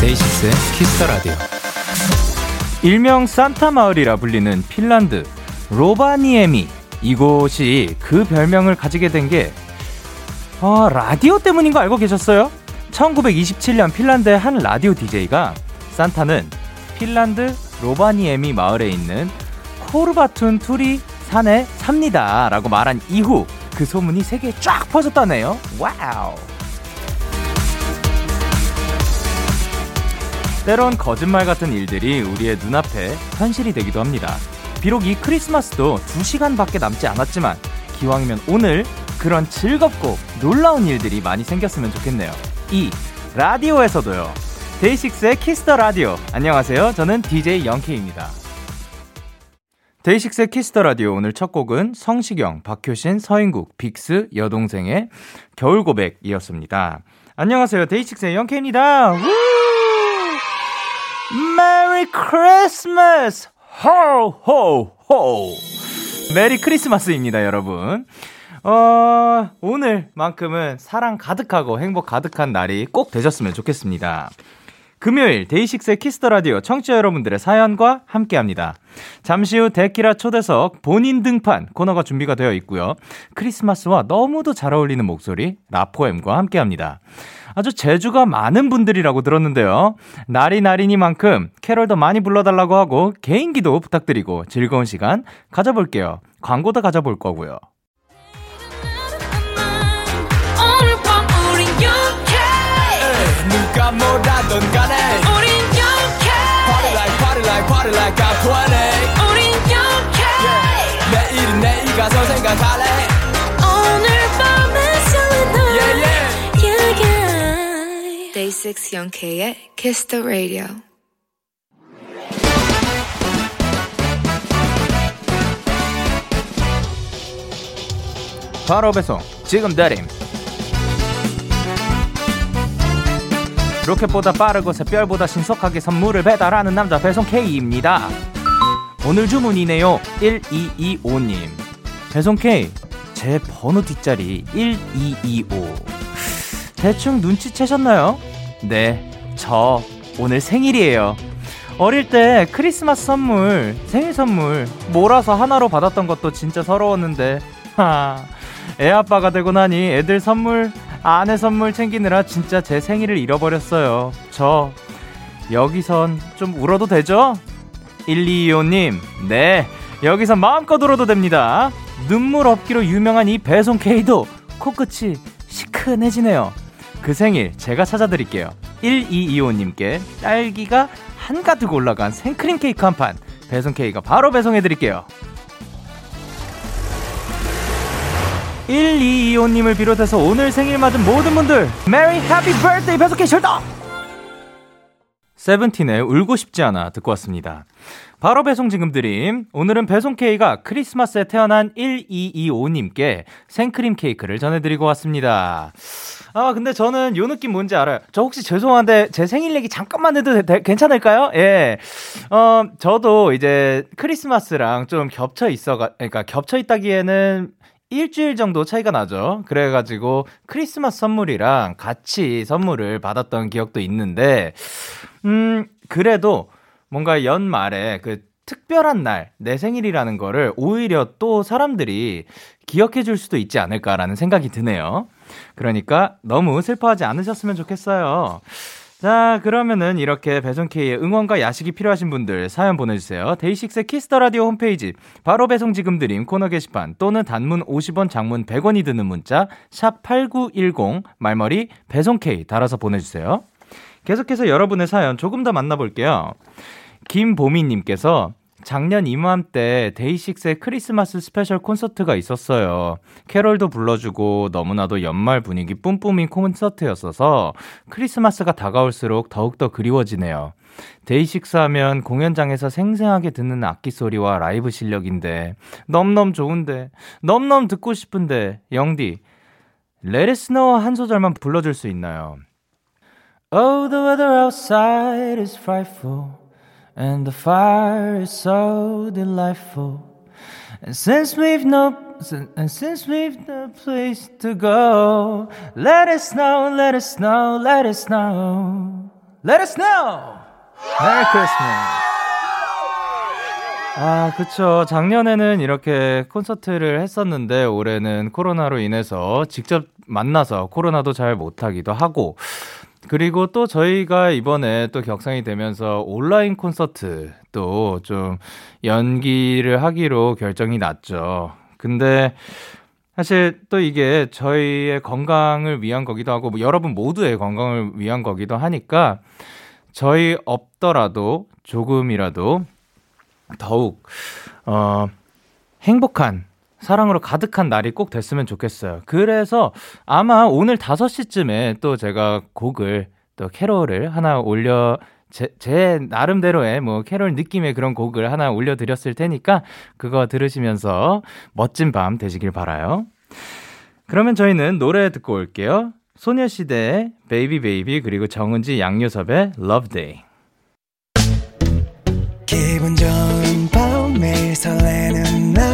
DAY6의 Kiss the Radio. 일명 산타 마을이라 불리는 핀란드 로바니에미 이곳이 그 별명을 가지게 된게 아, 라디오 때문인 거 알고 계셨어요? 1927년 핀란드의 한 라디오 DJ가 산타는 핀란드 로바니에미 마을에 있는 코르바툰투리 산에 삽니다. 라고 말한 이후 그 소문이 세계에 쫙 퍼졌다네요. Wow. 때론 거짓말 같은 일들이 우리의 눈앞에 현실이 되기도 합니다. 비록 이 크리스마스도 2시간밖에 남지 않았지만 기왕이면 오늘 그런 즐겁고 놀라운 일들이 많이 생겼으면 좋겠네요. 이 라디오에서도요. DAY6의 Kiss the Radio. 안녕하세요. 저는 DJ Young K입니다. DAY6의 Kiss the Radio 오늘 첫 곡은 성시경, 박효신, 서인국, 빅스, 여동생의 겨울 고백이었습니다. 안녕하세요. DAY6의 Young K입니다. Merry Christmas! 호호호! Merry Christmas입니다, 여러분. 어, 오늘만큼은 사랑 가득하고 행복 가득한 날이 꼭 되셨으면 좋겠습니다. 금요일 DAY6의 Kiss the Radio 청취자 여러분들의 사연과 함께 합니다. 잠시 후 데키라 초대석 본인 등판 코너가 준비가 되어 있고요. 크리스마스와 너무도 잘 어울리는 목소리 라포엠과 함께 합니다. 아주 재주가 많은 분들이라고 들었는데요. 날이 날이니만큼 캐롤도 많이 불러달라고 하고 개인기도 부탁드리고 즐거운 시간 가져볼게요. 광고도 가져볼 거고요. 누가 뭐라던 간에 우린 영케 Party like party like party like I'm 20 우린 영케 yeah. 내일은 내일 가서 생각할래 yeah. Day 6 영케의 Kiss the Radio 바로 배송 지금 드림 로켓보다 빠르고 새별보다 신속하게 선물을 배달하는 남자 배송 K입니다. 오늘 주문이네요. 1225님. 배송 K, 제 번호 뒷자리 1225. 대충 눈치채셨나요? 네, 저 오늘 생일이에요. 어릴 때 크리스마스 선물, 생일 선물 몰아서 하나로 받았던 것도 진짜 서러웠는데, 하, 애 아빠가 되고 나니 애들 선물 아내 선물 챙기느라 진짜 제 생일을 잃어버렸어요. 저 여기선 좀 울어도 되죠? 1225님, 네. 여기서 마음껏 울어도 됩니다. 눈물 없기로 유명한 이 배송 K도 코끝이 시큰해지네요. 그 생일 제가 찾아드릴게요. 1225님께 딸기가 한가득 올라간 생크림 케이크 한 판 배송 K가 바로 배송해드릴게요. 1225님을 비롯해서 오늘 생일 맞은 모든 분들 Merry Happy Birthday 배속해 셜더 세븐틴의 울고 싶지 않아 듣고 왔습니다. 바로 배송 지금 드림. 오늘은 배송 K가 크리스마스에 태어난 1225님께 생크림 케이크를 전해드리고 왔습니다. 아, 근데 저는 요 느낌 뭔지 알아요. 저 혹시 죄송한데 제 생일 얘기 잠깐만 해도 되, 괜찮을까요? 예. 어, 저도 이제 크리스마스랑 좀 겹쳐 있어 가, 그러니까 겹쳐 있다기에는 일주일 정도 차이가 나죠. 그래가지고 크리스마스 선물이랑 같이 선물을 받았던 기억도 있는데, 음, 그래도 뭔가 연말에 그 특별한 날, 내 생일이라는 거를 오히려 또 사람들이 기억해 줄 수도 있지 않을까라는 생각이 드네요. 그러니까 너무 슬퍼하지 않으셨으면 좋겠어요. 자, 그러면은 이렇게 배송K의 응원과 야식이 필요하신 분들 사연 보내주세요. DAY6의 Kiss the Radio 홈페이지 바로 배송 지금 드림 코너 게시판 또는 단문 50원, 장문 100원이 드는 문자 샵 #8910 말머리 배송K 달아서 보내주세요. 계속해서 여러분의 사연 조금 더 만나볼게요. 김보미님께서 작년 이맘때 데이식스의 크리스마스 스페셜 콘서트가 있었어요. 캐롤도 불러주고 너무나도 연말 분위기 뿜뿜인 콘서트였어서 크리스마스가 다가올수록 더욱더 그리워지네요. DAY6 하면 공연장에서 생생하게 듣는 악기 소리와 라이브 실력인데 넘넘 좋은데 넘넘 듣고 싶은데 영디 Snow 한 소절만 불러줄 수 있나요? Oh, the weather outside is frightful, and the fire is so delightful. And since we've no, and since we've no place to go, let it snow, let it snow, let it snow, let it snow. Merry Christmas. 아, 그쵸. 작년에는 이렇게 콘서트를 했었는데, 올해는 코로나로 인해서 직접 만나서 코로나도 잘 못하기도 하고, 그리고 또 저희가 이번에 또 격상이 되면서 온라인 콘서트 또 좀 연기를 하기로 결정이 났죠. 근데 사실 또 이게 저희의 건강을 위한 거기도 하고 뭐 여러분 모두의 건강을 위한 거기도 하니까 저희 없더라도 조금이라도 더욱 어 행복한 사랑으로 가득한 날이 꼭 됐으면 좋겠어요. 그래서 아마 오늘 5시쯤에 또 제가 곡을 또 캐롤을 하나 올려 제, 제 나름대로의 뭐 캐롤 느낌의 그런 곡을 하나 올려드렸을 테니까 그거 들으시면서 멋진 밤 되시길 바라요. 그러면 저희는 노래 듣고 올게요. 소녀시대의 Baby Baby 그리고 정은지 양요섭의 Love Day. 기분 좋은 밤 매일 설레는 날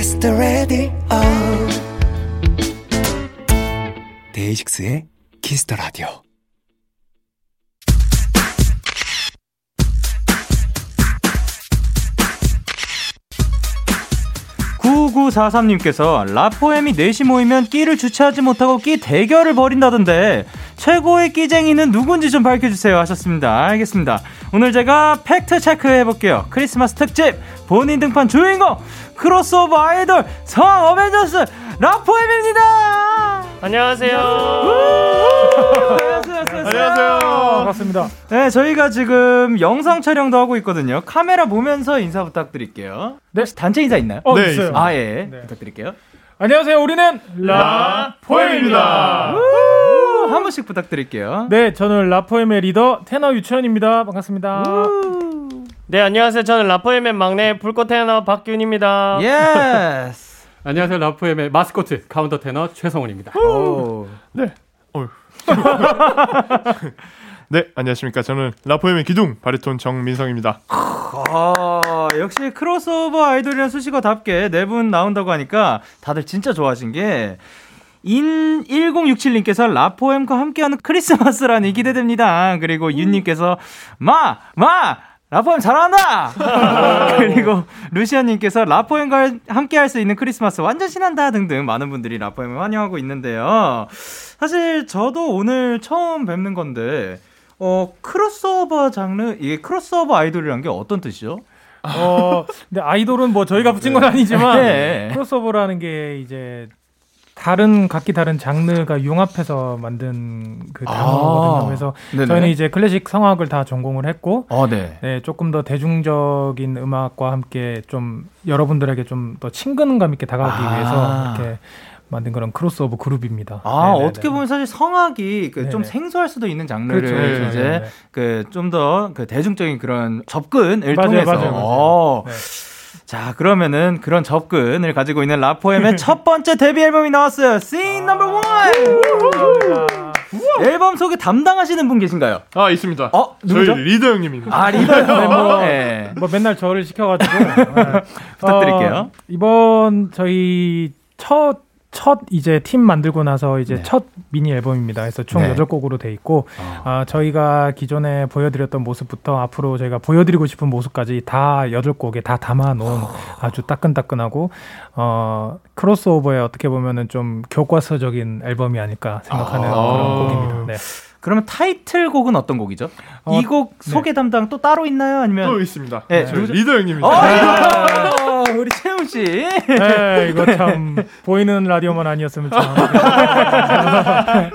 Kiss the Radio DAY6의 Kiss the Radio. 9943님께서 라포엠이 넷이 모이면 끼를 주체하지 못하고 끼 대결을 벌인다던데 최고의 끼쟁이는 누군지 좀 밝혀주세요 하셨습니다. 알겠습니다. 오늘 제가 팩트 체크 해볼게요. 크리스마스 특집 본인 등판 주인공 크로스오버 아이돌 성 어벤져스 라포엠입니다. 안녕하세요. 안녕하세요. 안녕하세요. 반갑습니다. 네, 저희가 지금 영상 촬영도 하고 있거든요. 카메라 보면서 인사 부탁드릴게요. 네. 혹시 단체 인사 있나요? 어, 네, 있어요. 아, 예. 네. 부탁드릴게요. 안녕하세요. 우리는 라포엠입니다. 우, 한 분씩 부탁드릴게요. 네, 저는 라포엠의 리더 테너 유채훈입니다. 반갑습니다. 네, 안녕하세요. 저는 라포엠의 막내 불꽃 테너 박기훈입니다. Yes. 안녕하세요. 라포엠의 마스코트 카운터 테너 최성훈입니다. 오. 네. 네, 안녕하십니까. 저는 라포엠의 기둥 바리톤 정민성입니다. 아, 역시 크로스오버 아이돌이라는 수식어답게 네 분 나온다고 하니까 다들 진짜 좋아하신 게, 인 1067님께서 라포엠과 함께하는 크리스마스라니 기대됩니다. 그리고 윤님께서 마! 마! 라포엠 잘한다! 그리고 루시아님께서 라포엠과 함께 할 수 있는 크리스마스 완전 신난다 등등 많은 분들이 라포엠을 환영하고 있는데요. 사실 저도 오늘 처음 뵙는 건데, 어, 크로스오버 장르, 이게 크로스오버 아이돌이란 게 어떤 뜻이죠? 어, 근데 아이돌은 뭐 저희가 붙인 건 아니지만 네. 크로스오버라는 게 이제 다른 각기 다른 장르가 융합해서 만든 그 단어거든요. 그래서 아. 네네. 저희는 이제 클래식 성악을 다 전공을 했고 어, 네. 네, 조금 더 대중적인 음악과 함께 좀 여러분들에게 좀 더 친근감 있게 다가가기 아. 위해서 이렇게 만든 그런 크로스오버 그룹입니다. 아, 네네네. 어떻게 보면 사실 성악이 그 좀. 생소할 수도 있는 장르를 그렇죠, 그렇죠. 이제. 그 좀 더 그 대중적인 그런 접근을 맞아요, 통해서 맞아요, 맞아요. 자, 그러면은 그런 접근을 가지고 있는 라포엠의 첫 번째 데뷔 앨범이 나왔어요. Scene Number One. 앨범 소개 담당하시는 분 계신가요? 아, 있습니다. 어, 누구죠? 저희 리더 형님입니다. 아, 리더요. 네, 뭐, 네. 뭐 맨날 저를 시켜가지고 네. 부탁드릴게요. 어, 이번 저희 첫 첫 이제 팀 만들고 나서 이제 네. 첫 미니 앨범입니다. 그래서 총 네. 여덟 곡으로 돼 있고 아, 저희가 기존에 보여드렸던 모습부터 앞으로 저희가 보여드리고 싶은 모습까지 다 여덟 곡에 다 담아놓은 아주 따끈따끈하고 어, 크로스오버에 어떻게 보면은 좀 교과서적인 앨범이 아닐까 생각하는 아. 그런 곡입니다. 네. 그러면 타이틀곡은 어떤 곡이죠? 어, 이곡 소개 담당 또 따로 있나요? 아니면 또 있습니다. 네, 저희 누구죠? 리더 형님이 어, 우리 채훈 씨. 네, 이거 참 보이는 라디오만 아니었으면 참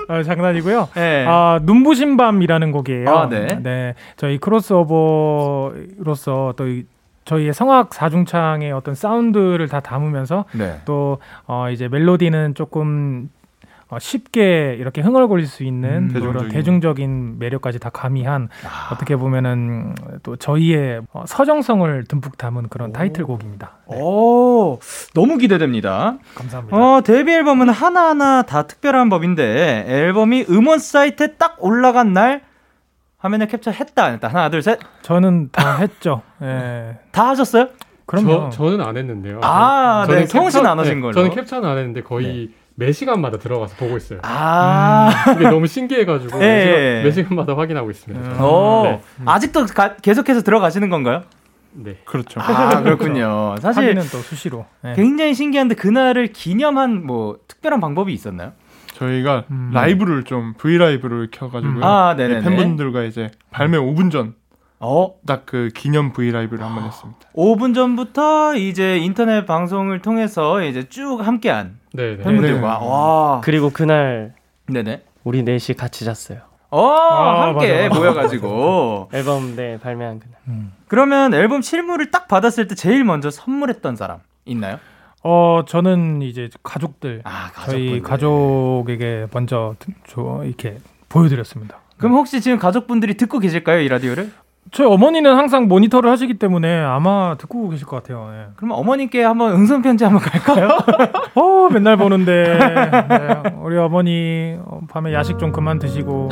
어, 장난이고요. 네. 아, 눈부신 밤이라는 곡이에요. 아, 네. 저희 크로스오버로서 또 이- 저희의 성악 사중창의 어떤 사운드를 다 담으면서 네. 또 어, 이제 멜로디는 조금 어, 쉽게 이렇게 흥얼거릴 수 있는 음, 그런 대중적인. 대중적인 매력까지 다 가미한 아. 어떻게 보면은 또 저희의 어, 서정성을 듬뿍 담은 그런 타이틀곡입니다. 네, 오, 너무 기대됩니다. 감사합니다. 어, 데뷔 앨범은 하나하나 다 특별한 법인데 앨범이 음원 사이트에 딱 올라간 날 화면에 캡처했다. 안 했다. 하나, 둘, 셋. 저는 다 했죠. 예. 다 하셨어요? 그럼요. 저, 저는 안 했는데요. 아, 네. 성훈 씨는 안 하신 네, 걸로. 저는 캡처는 안 했는데 거의 매 시간마다 들어가서 보고 있어요. 아. 이게 너무 신기해가지고 예, 매, 시간, 예. 매 시간마다 확인하고 있습니다. 저는. 오, 네. 아직도 가- 계속해서 들어가시는 건가요? 네. 그렇죠. 아, 그렇군요. 사실 또 수시로. 예. 굉장히 신기한데 그날을 기념한 뭐 특별한 방법이 있었나요? 저희가 음. 라이브를 좀 V 라이브를 켜가지고요. 아, 네. 팬분들과 이제 발매 5분 전딱 어, 그 기념 V 라이브를 한번 했습니다. 5분 전부터 이제 인터넷 방송을 통해서 이제 쭉 함께한 네, 네. 팬분들과 와, 그리고 그날 네네. 우리 넷이 같이 잤어요. 어, 아, 함께 맞아, 맞아. 모여가지고. 앨범 네 발매한 그날. 음. 그러면 앨범 실물을 딱 받았을 때 제일 먼저 선물했던 사람 있나요? 어, 저는 이제 가족들, 아, 저희 가족에게 먼저 저 이렇게 보여드렸습니다. 그럼 혹시 지금 가족분들이 듣고 계실까요, 이 라디오를? 저희 어머니는 항상 모니터를 하시기 때문에 아마 듣고 계실 것 같아요. 예. 그럼 어머님께 한번 응선 편지 한번 갈까요? 어, 맨날 보는데 네, 우리 어머니 어, 밤에 야식 좀 그만 드시고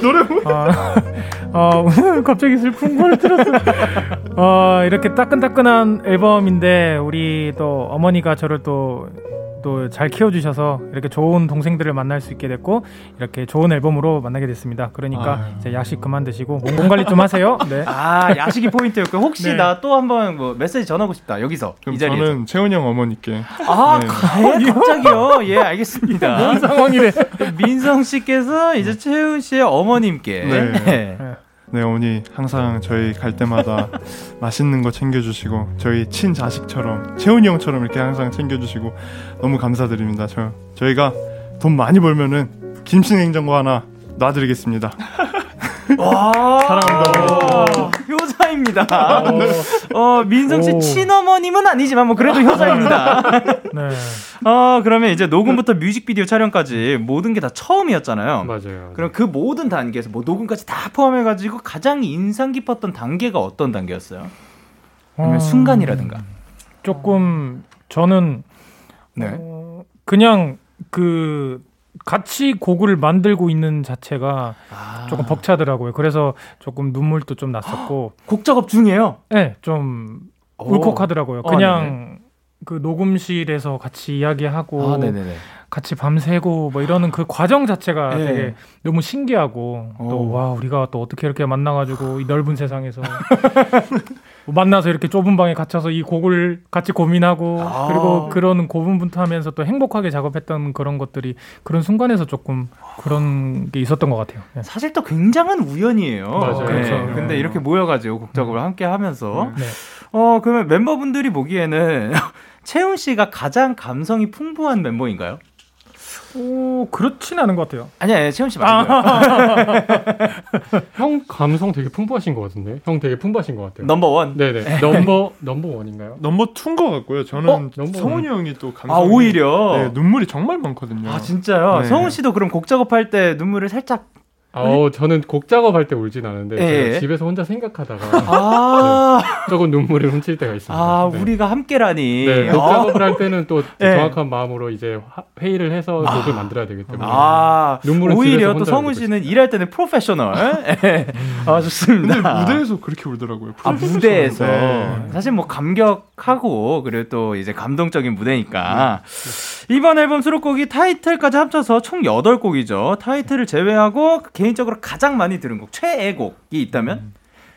노래 아, 어, 갑자기 슬픈 걸 들었어요. 어, 이렇게 따끈따끈한 앨범인데 우리 또 어머니가 저를 또 또 잘 키워주셔서 이렇게 좋은 동생들을 만날 수 있게 됐고 이렇게 좋은 앨범으로 만나게 됐습니다. 그러니까 아유. 이제 야식 그만 드시고 몸, 몸 관리 좀 하세요. 네. 아, 야식이 포인트였고 혹시 네. 나또 한번 뭐 메시지 전하고 싶다. 여기서 그럼 이 자리에서. 저는 채훈 형 어머니께 아, 네. 가- 예, 갑자기요. 예, 알겠습니다. 뭔 상황이래. 민성 씨께서 이제 채훈 씨의 어머님께 네. 네 어머니 항상 저희 갈 때마다 맛있는 거 챙겨주시고 저희 친자식처럼 채훈이 형처럼 이렇게 항상 챙겨주시고 너무 감사드립니다. 저 저희가 돈 많이 벌면은 김치 냉장고 하나 놔드리겠습니다. 와, 사랑합니다. 효자입니다. 어, 민성 씨 오. 친어머님은 아니지만 뭐 그래도 효자입니다. 네. 어, 그러면 이제 녹음부터 뮤직비디오 촬영까지 모든 게 다 처음이었잖아요. 맞아요. 그럼 그 모든 단계에서 뭐 녹음까지 다 포함해 가지고 가장 인상 깊었던 단계가 어떤 단계였어요? 아니면 어, 순간이라든가. 조금 저는 네. 어, 그냥 그 같이 곡을 만들고 있는 자체가 아, 조금 벅차더라고요. 그래서 조금 눈물도 좀 났었고, 곡 작업 중이에요. 네, 좀 오. 울컥하더라고요. 어, 그냥 그 녹음실에서 같이 이야기하고 아. 같이 밤새고 뭐 이러는 그 과정 자체가 예. 되게 너무 신기하고 오. 또와 우리가 또 어떻게 이렇게 만나가지고 이 넓은 세상에서 뭐 만나서 이렇게 좁은 방에 갇혀서 이 곡을 같이 고민하고 아. 그리고 그런 고분분투하면서 또 행복하게 작업했던 그런 것들이 그런 순간에서 조금 그런 게 있었던 것 같아요. 예. 사실 또 굉장한 우연이에요. 맞아요. 네. 그렇죠. 근데 이렇게 모여가지고 곡 작업을 함께 하면서 네. 어 그러면 멤버분들이 보기에는 채훈 씨가 가장 감성이 풍부한 멤버인가요? 오 그렇진 않은 것 같아요. 아니야, 아니야 채훈 씨 말고요. 형 감성 되게 풍부하신 것 같은데. 형 되게 풍부하신 것 같아요. number one. 네 네. number number one인가요? number 2인 것 같고요. 저는 어? 성훈이 형이 또 감성이 아 오히려. 네, 눈물이 정말 많거든요. 아 진짜요? 네. 성훈 씨도 그럼 곡 작업할 때 눈물을 살짝 어, 저는 곡 작업할 때 울진 않은데 예. 제가 집에서 혼자 생각하다가 아, 조금 눈물이 훔칠 때가 있습니다. 아, 네. 우리가 함께라니. 네, 곡 아. 작업을 할 때는 또 예. 정확한 마음으로 이제 화- 회의를 해서 곡을 만들어야 되기 때문에 아, 눈물은 오히려 또 성훈 씨는 일할 때는 프로페셔널. 예. 아, 좋습니다. 근데 무대에서 그렇게 울더라고요. 아, 무대에서. 네. 사실 뭐 감격하고, 그리고 또 이제 감동적인 무대니까. 이번 앨범 수록곡이 타이틀까지 합쳐서 총 8곡이죠. 타이틀을 제외하고 개 인적으로 가장 많이 들은 곡, 최애곡이 있다면?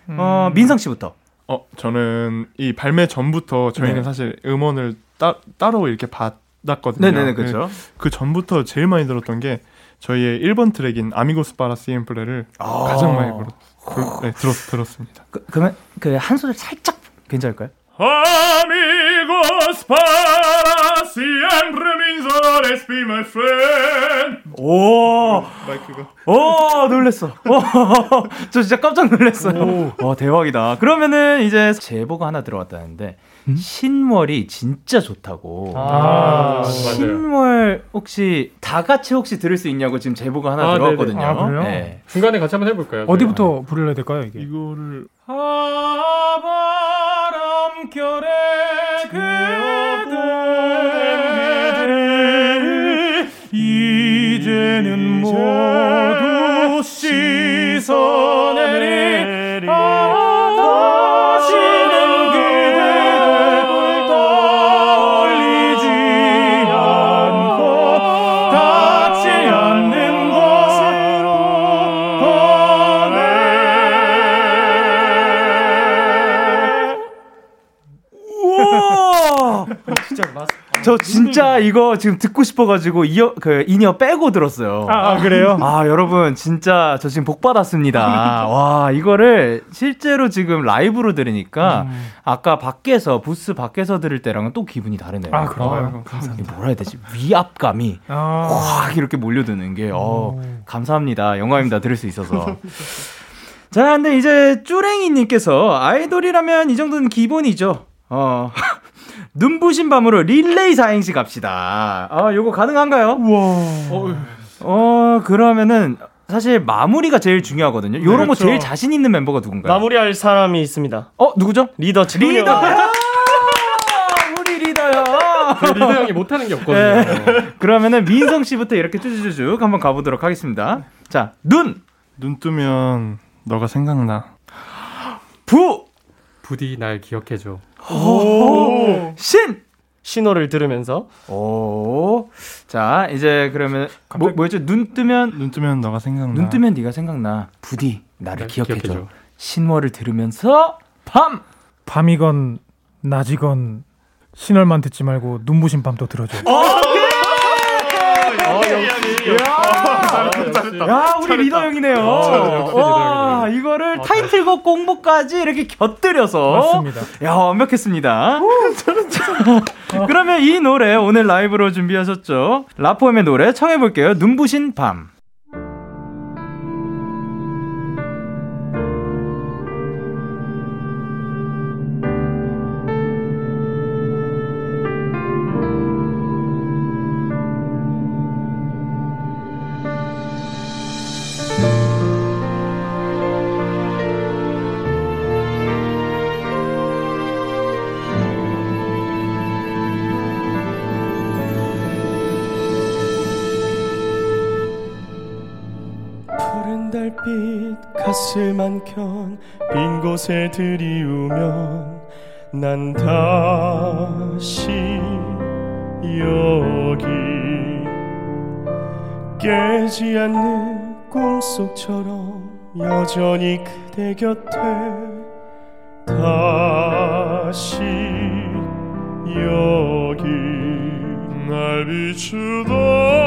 어, 민성 씨부터. 어, 저는 이 발매 전부터 저희는 네. 사실 음원을 따, 따로 이렇게 받았거든요. 네네네, 그죠. 그 전부터 제일 많이 들었던 게 저희의 1번 트랙인 Amigos Para Siempre를 가장 많이 들었, 들, 네, 들었, 들었습니다. 그, 그러면 그 한 소절 살짝 괜찮을까요? Amigos para siempre mis horas be my friend. 오, 마이크가. 오, 놀랬어. 오, 저 진짜 깜짝 놀랐어요. 와, 대박이다. 그러면은 이제 제보가 하나 들어왔다는데, 신월이 진짜 좋다고. 아, 맞아요. 신월 혹시 다 같이 혹시 들을 수 있냐고 지금 제보가 하나 아, 들어왔거든요. 아? 네. 중간에 같이 한번 해볼까요? 어디부터 부르려 될까요 이게? 이거를 아, 바람결에 그대를 이제는 모두 씻어내리. 아, 저 진짜 이거 지금 듣고 싶어가지고 이어 그 in-ear 빼고 들었어요. 아, 아, 그래요? 아, 여러분 진짜 저 지금 복 받았습니다. 와 이거를 실제로 지금 라이브로 들으니까 아까 밖에서 부스 밖에서 들을 때랑은 또 기분이 다르네요. 아, 그런가요? 이게 뭐라 해야 되지? 위압감이 아, 확 이렇게 몰려드는 게 어, 감사합니다. 영광입니다. 들을 수 있어서. 자, 근데 이제 쭈랭이님께서 아이돌이라면 이 정도는 기본이죠. 어. 눈부신 밤으로 릴레이 사행시 갑시다. 아, 요거 가능한가요? 어, 그러면은 사실 마무리가 제일 중요하거든요. 요런 거 그렇죠. 제일 자신 있는 멤버가 누군가요? 마무리할 사람이 있습니다. 어, 누구죠? 리더 지금 리더야! 우리 리더야! 저 리더 형이 못하는 게 없거든요. 네. 그러면은 민성 씨부터 이렇게 쭈쭈쭈쭉 한번 가보도록 하겠습니다. 자, 눈, 눈 뜨면 너가 생각나. 부, 부디 날 기억해줘. 오, 신. 신호를 들으면서 오, 자 이제 그러면 뭐, 뭐였죠? 눈 뜨면 눈 뜨면 너가 생각나. 눈 뜨면 네가 생각나. 부디 나를 날 기억해줘. 기억해 줘. 신월을 들으면서 밤. 밤이건 낮이건 신월만 듣지 말고 눈부신 밤도 들어줘. 야, 우리 리더 형이네요. 와, 이거를 타이틀곡 공부까지 이렇게 곁들여서 맞습니다. 야, 완벽했습니다. 자, 그러면 이 노래 오늘 라이브로 준비하셨죠? 라포엠의 노래 청해볼게요. 눈부신 밤. 빈 곳에 들이우면 난 다시 여기 깨지 않는 꿈속처럼 여전히 그대 곁에 다시 여기 날 비추던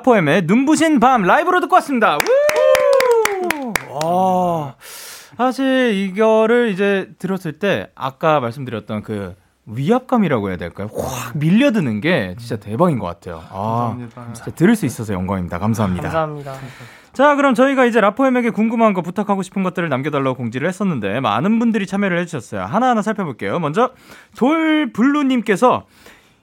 라포엠의 눈부신 밤 라이브로 듣고 왔습니다. 우! 와, 사실 이거를 이제 들었을 때 아까 말씀드렸던 그 위압감이라고 해야 될까요? 확 밀려드는 게 진짜 대박인 것 같아요. 아, 감사합니다. 진짜 들을 수 있어서 영광입니다. 감사합니다. 감사합니다. 자, 그럼 저희가 이제 라포엠에게 궁금한 거 부탁하고 싶은 것들을 남겨달라고 공지를 했었는데 많은 분들이 참여를 해주셨어요. 하나하나 살펴볼게요. 먼저 돌블루님께서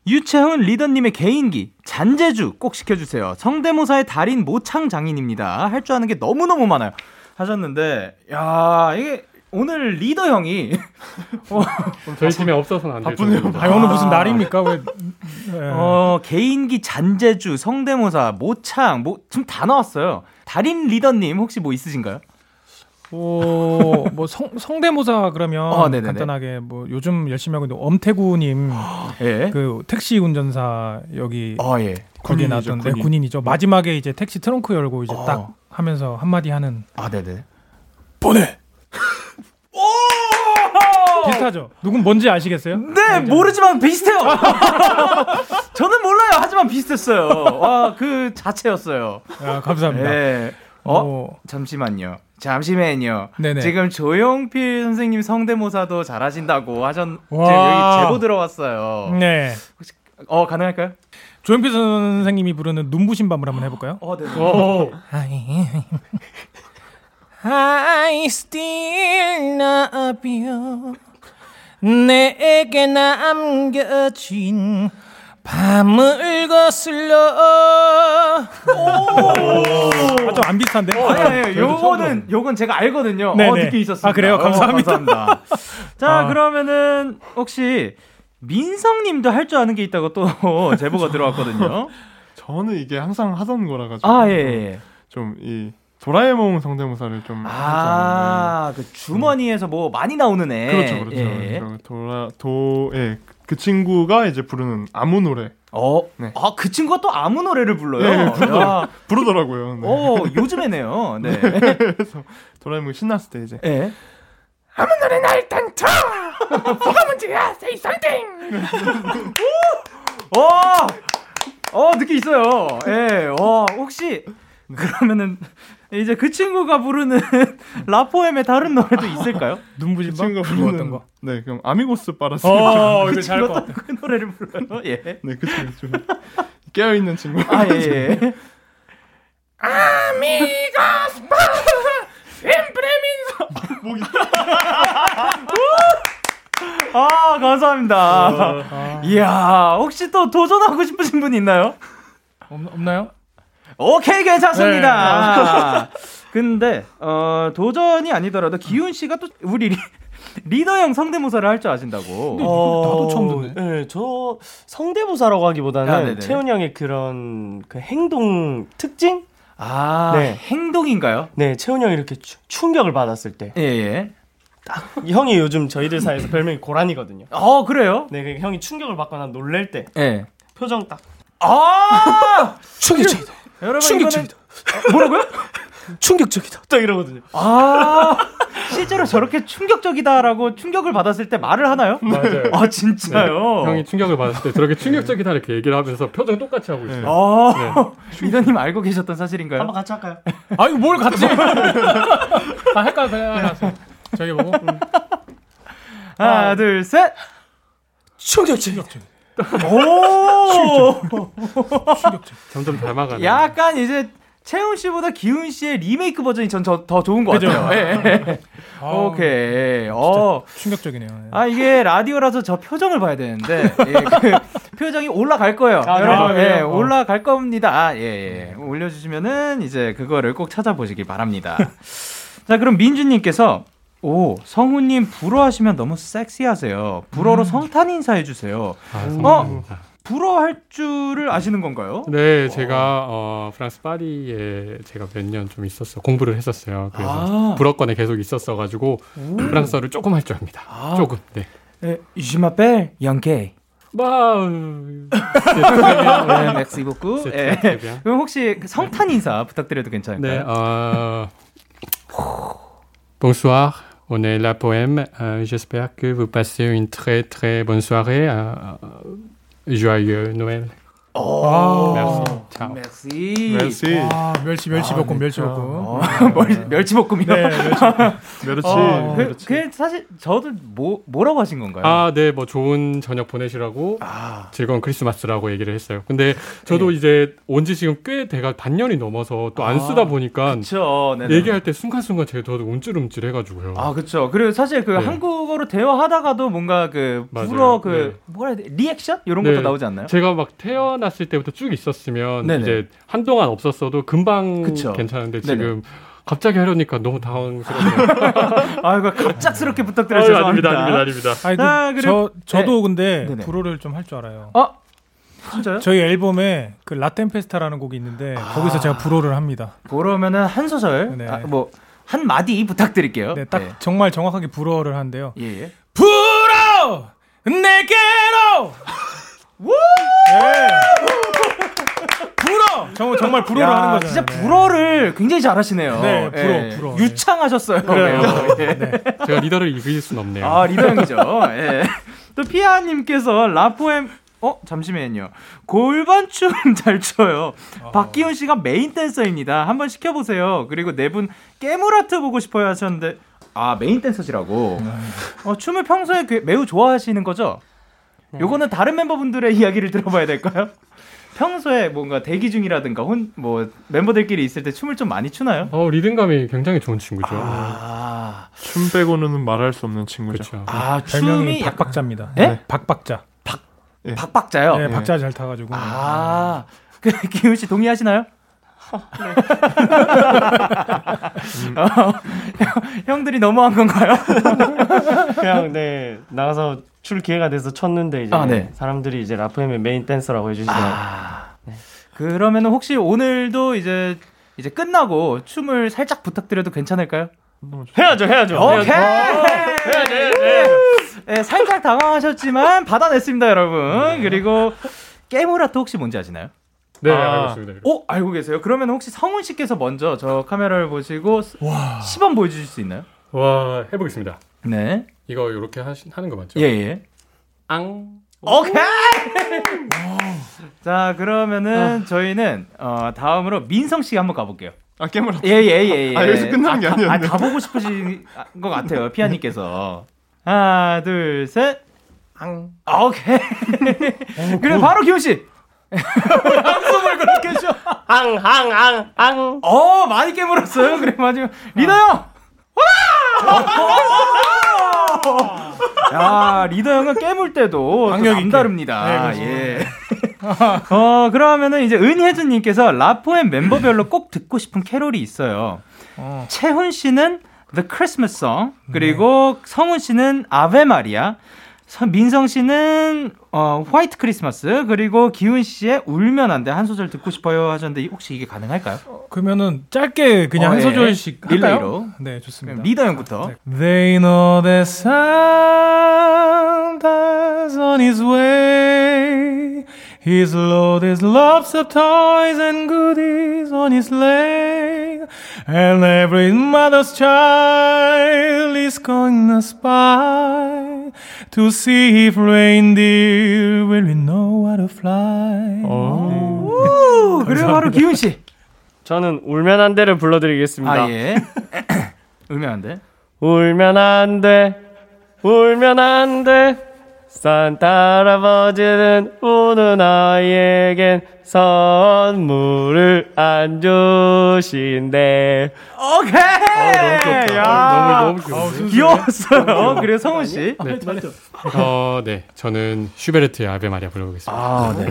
유채훈 리더님의 개인기 잔재주 꼭 시켜주세요. 성대모사의 달인 모창 장인입니다. 할 줄 아는 게 너무 너무 많아요. 하셨는데 야 이게 오늘 리더 형이 어, 저희 팀에 없어서는 안. 바쁘네요. 아, 오늘 무슨 날입니까? 왜? 예. 어, 개인기 잔재주 성대모사 모창 뭐 지금 다 나왔어요. 달인 리더님 혹시 뭐 있으신가요? 어, 뭐 성, 성대모사 그러면 어. 간단하게 뭐 요즘 열심히 하고 있는 엄태구님 예. 그 택시 운전사 여기 어 예. 군인이죠, 나왔던 네, 군인. 군인이죠. 마지막에 이제 택시 트렁크 열고 이제 어. 딱 하면서 한마디 하는 아 네네. 보내. 비슷하죠. 누군 뭔지 아시겠어요? 네, 모르지만 비슷해요. 저는 몰라요. 하지만 비슷했어요. 와, 그 자체였어요. 아, 감사합니다. 네. 어, 뭐, 잠시만요. 잠시만요. 네네. 지금 조용필 선생님 성대모사도 잘하신다고 하셨. 지금 와. 여기 제보 들어왔어요. 네. 어, 가능할까요? 조용필 선생님이 부르는 눈부신 밤을 한번 해볼까요? 어, 네. 오, I still love you. 내게 남겨진 밤을 거슬러. 아, 좀안 비슷한데? 아니, 아니, 요거는, 요건 제가 알거든요. 네네. 어, 느낌 있었습니다. 아, 그래요? 감사합니다. 어, 감사합니다. 자, 아. 그러면은, 혹시, 민성 님도 할 줄 아는 게 있다고 또 제보가 들어왔거든요. 저는 이게 항상 하던 거라 가지고 아, 예, 예. 좀 이 도라에몽 성대모사를 좀 아, 그 주머니에서 뭐 많이 나오는 애. 그렇죠, 그렇죠. 예. 그래서 도라 도 예. 그 친구가 이제 부르는 아무 노래 어, 네. 아, 그 친구가 또 아무 노래를 불러요. 네, 부르더라고요. 네. 어, 요즘에네요. 네. 그래서 도라에몽이 신났을 때 이제 예. 아무 노래나 일단 쳐. 뭐가 문제야? Say something. 어, 어, 느낌 있어요. 예, 어, 혹시, 그러면은, 이제 그 친구가 부르는 라포엠의 다른 노래도 있을까요? 그 눈부신 밤. 친구가 부르는 거? 네, 그럼 아미고스 빠라스. 어, 그 친구가. 그 노래를 불러요. 예. 네, 그 친구 좀 깨어 있는 친구. 아, 예, 예. Amigos, siempre mis 아, 감사합니다. 이야, 혹시 또 도전하고 싶으신 분 있나요? 없, 없나요? 오케이, 괜찮습니다. 근데, 어, 도전이 아니더라도 기훈 씨가 또 우리 리, 리더형 성대모사를 할 줄 아신다고. 나도 처음 듣네. 네, 저 성대모사라고 하기보다는 아. 채훈 형의 그런 그 행동 특징? 아, 네. 행동인가요? 네, 채훈 형이 이렇게 추- 충격을 받았을 때. 예, 예. 형이 요즘 저희들 사이에서 별명이 고란이거든요. 어, 그래요? 네, 그 형이 충격을 받거나 놀랄 때 예. 표정 딱 아! 충격적이다. 여러분, 충격적이다. 이거는 뭐라고요? 충격적이다. 딱 이러거든요. 아, 실제로 저렇게 충격적이다라고 충격을 받았을 때 말을 하나요? 맞아요. 아, 진짜요? 형이 충격을 받았을 때 저렇게 충격적이다 이렇게 얘기를 하면서 표정 똑같이 하고 있어요. 어, 리더님 알고 계셨던 사실인가요? 한번 같이 할까요? 아 이거 뭘 같이? 아 할까 그냥. 저기 보고. 하나, 둘, 셋! 충격적이다. 오! 점점 닮아가는. 약간 이제 채훈 씨보다 기훈 씨의 리메이크 버전이 전 더 좋은 것 그죠? 같아요. 예. 아, 오케이. 어. 충격적이네요. 네. 아 이게 라디오라서 저 표정을 봐야 되는데 예, 그 표정이 올라갈 거예요. 아, 여러분, 그래요? 예, 어. 올라갈 겁니다. 아, 예, 예. 올려주시면은 이제 그거를 꼭 찾아보시기 바랍니다. 자, 그럼 민주님께서 오 성우님 불어하시면 너무 섹시하세요. 불어로 성탄 인사해 주세요. 아, 어? 성공입니다. 불어 할 줄을 아시는 건가요? 네, 제가 어, 프랑스 파리에 제가 몇 년 좀 있었어 공부를 했었어요. 그래서 아. 불어권에 계속 있었어 가지고 프랑스어를 조금 할 줄 압니다. 아. 조금. 네. m'appelle Young 와우. 네, 맥시 복구. 예. 그럼 혹시 그 성탄 인사 부탁드려도 네, 괜찮을까요? euh, bonsoir, on est la poème. Euh, J'espère que vous passez une très très bonne soirée. Euh, euh, joyeux Noël. 오. 맥시. 멜시, 아 멸치 멸치 아, 볶음 네, 멸치 저- 볶음. 어, 멸, 멸치 볶음이요? 네 멸치. merci, 어, 그. 그 사실 저도 뭐 뭐라고 하신 건가요? 아, 네, 뭐 좋은 저녁 보내시라고 아, 즐거운 크리스마스라고 얘기를 했어요. 근데 저도 이제 온 지 지금 꽤 돼가 반년이 넘어서 또안 아, 쓰다 보니까 그렇죠. 네네. 얘기할 때 순간순간 제가 저도 움찔움찔 해 가지고요. 아, 그렇죠. 그리고 사실 그 네. 한국어로 대화하다가도 뭔가 그. 불어 그 네. 뭐라 해야 돼? 리액션 이런 네. 것도 나오지 않나요? 제가 막 태어 났을 때부터 쭉 있었으면 네네. 이제 한동안 없었어도 금방 그쵸. 괜찮은데 네네. 지금 갑자기 하려니까 너무 당황스럽네요. 아, 이거 갑작스럽게 부탁드려 아유, 죄송합니다. 아닙니다, 아닙니다, 아닙니다. 아니 아, 그, 그리고- 저 저도 근데 네네. 불어를 좀 할 줄 알아요. 어? 진짜요? 저희 앨범에 그 라텐페스타라는 곡이 있는데 거기서 제가 불어를 합니다. 그러면은 한 소절, 네. 아, 뭐, 한 마디 부탁드릴게요. 네, 딱 정말 정확하게 불어를 하는데요. 예, 예. 불어 내게로 네. 불어 정말 정말 불어를 야, 하는 거잖아요. 진짜 네. 불어를 굉장히 잘하시네요. 네, 불어, 불어. 네. 유창하셨어요. 그래요. 예. 제가 리더를 이길 순 없네요. 아, 리더 형이죠. 예. 또 피아님께서 라포엠 어 잠시만요. 골반춤 잘 춰요. 박기훈 씨가 메인 댄서입니다. 한번 시켜보세요. 그리고 네 분 깨물하트 보고 싶어요 하셨는데 아 메인 댄서시라고. 어, 춤을 평소에 그- 매우 좋아하시는 거죠? 요거는 다른 멤버분들의 이야기를 들어봐야 될까요? 평소에 뭔가 대기 중이라든가 혼 뭐 멤버들끼리 있을 때 춤을 좀 많이 추나요? 어, 리듬감이 굉장히 좋은 친구죠. 아, 춤 빼고는 말할 수 없는 친구죠. 그렇죠. 아 별명이 춤이 박박자입니다. 예? 박박자. 박박자요. 네, 박자 잘 타가지고. 아, 그 기훈 씨 동의하시나요? 어, 형- 형들이 너무한 건가요? 그냥 네 나가서 출 기회가 돼서 쳤는데 이제 아, 네. 사람들이 이제 라프엠의 메인 댄서라고 해주시더라고요. 아, 그러면 혹시 오늘도 이제 이제 끝나고 춤을 살짝 부탁드려도 괜찮을까요? 해야죠, 해야죠. 오케이. 해야죠, 해야죠. 네, 살짝 당황하셨지만 받아냈습니다, 여러분. 그리고 깨무라토 혹시 뭔지 아시나요? 네, 아. 알고 있습니다. 오, 알고 계세요? 그러면 혹시 성훈 씨께서 먼저 저 카메라를 보시고 시범 보여주실 수 있나요? 와, 해보겠습니다. 네. 이거 이렇게 하시, 하는 거 맞죠? 예, 예. 앙. 오케이! 자, 그러면은 저희는 어, 다음으로 민성 씨 한번 가볼게요. 아 깨물어. 예, 예, 예, 예. 아, 여기서 끝나는 게 가- 아니었네. 아, 가보고 싶으신 것 같아요, 피아님께서. 하나, 둘, 셋. 앙. 오케이. 그래, 바로 기훈 씨. 한숨을 그렇게 쉬어. 앙, 앙, 앙, 앙. 어, 많이 깨물었어요. 그래, 마지막. 리더 형! 와! 야, 리더 형은 깨물 때도. 남다릅니다. 네, 예. 어, 그러면은 이제 은혜준님께서 라포엠 멤버별로 꼭 듣고 싶은 캐롤이 있어요. 어. 채훈 씨는 The Christmas Song, 그리고 성훈 씨는 아베 마리아, 서- 민성 씨는 어, White Christmas, 그리고 기훈 씨의 울면 안 돼 한 소절 듣고 싶어요 하셨는데 혹시 이게 가능할까요? 그러면 짧게 그냥 어, 한 예. 소절씩 할까요? 릴레이로. 네, 좋습니다. 리더 형부터. They know that Santa's on his way. He's loaded lots of toys and goodies on his sleigh. And every mother's child is going to spy to see if reindeer really know how to fly. 오, 그리고 바로 기훈 씨. 저는 울면 안 돼를 불러드리겠습니다. 아 예. 울면 안 돼. 울면 안 돼, 울면 안 돼. 산타 할아버지는 우는 아이에겐 선물을 안 주신대. 오케이. 야, 너무, 너무 귀여워. 귀여웠어요. 그리고 성훈 씨. 네. 어, 네. 저는 슈베르트의 아베 마리아 불러보겠습니다. 아, 네.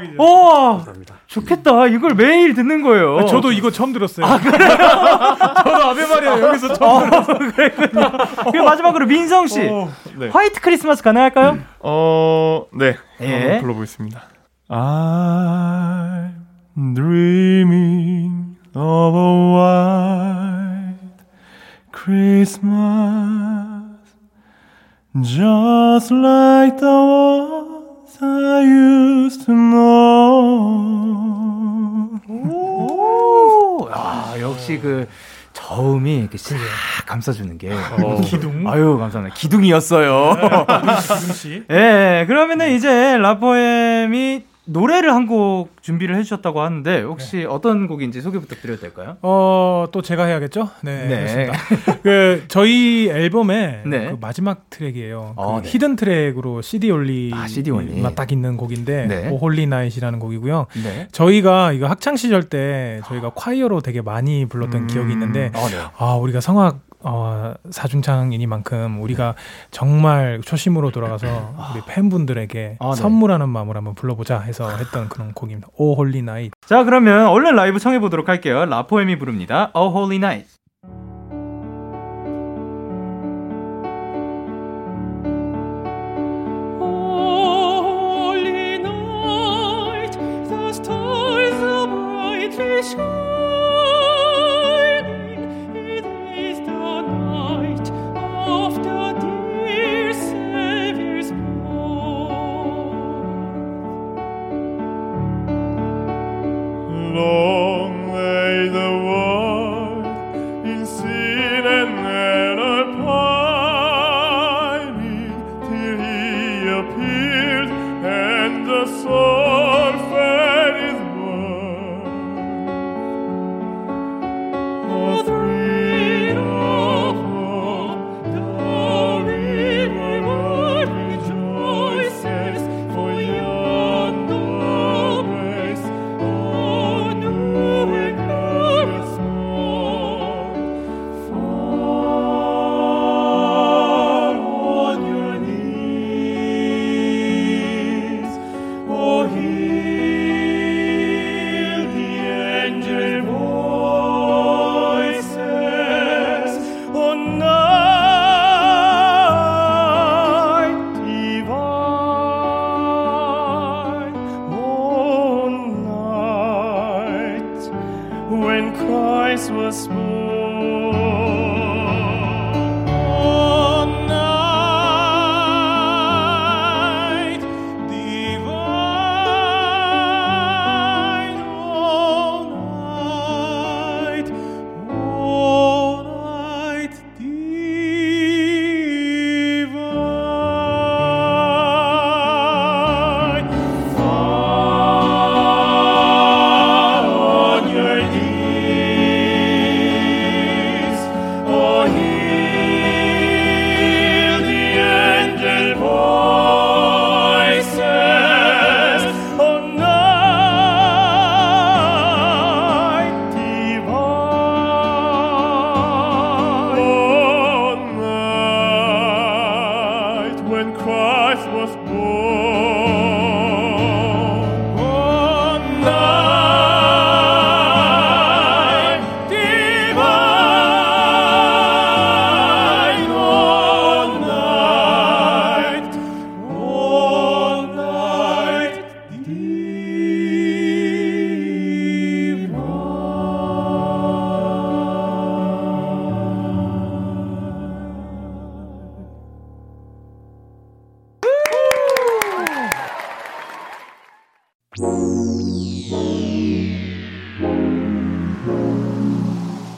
대박이죠. 와, 좋겠다. 이걸 매일 듣는 거예요. 저도 이거 처음 들었어요. 아, 그래요? 저도 아베마리아 여기서 처음 들었어요. 그리고 마지막으로 민성 씨. 네. 화이트 크리스마스 가능할까요? 어, 네. 예. 한번 불러보겠습니다. I'm dreaming of a white Christmas, just like the ones I used to know. 오, 아, 역시 그 저음이 이렇게 싹 감싸주는 게. 기둥. 아유, 감사합니다. 기둥이었어요. 기둥 씨. 예, 그러면은 이제 라포엠이 노래를 한 곡 준비를 해주셨다고 하는데 혹시 어떤 곡인지 소개 부탁드려도 될까요? 어, 또 제가 해야겠죠? 네. 네. 알겠습니다. 그 저희 앨범의 네. 그 마지막 트랙이에요. 어, 그 네. hidden 트랙으로 CD only 아, CD only. 딱 있는 곡인데 네. O Holy Night이라는 곡이고요. 네. 저희가 이거 학창 시절 때 저희가 콰이어로 되게 많이 불렀던 기억이 있는데 어, 네. 아, 우리가 성악 어, 사중창이니만큼 우리가 정말 초심으로 돌아가서 우리 팬분들에게 아, 네. 선물하는 마음으로 한번 불러보자 해서 했던 그런 곡입니다. O Holy Night. 자, 그러면 얼른 라이브 청해 보도록 할게요. 라포엠이 부릅니다. Holy Night. Holy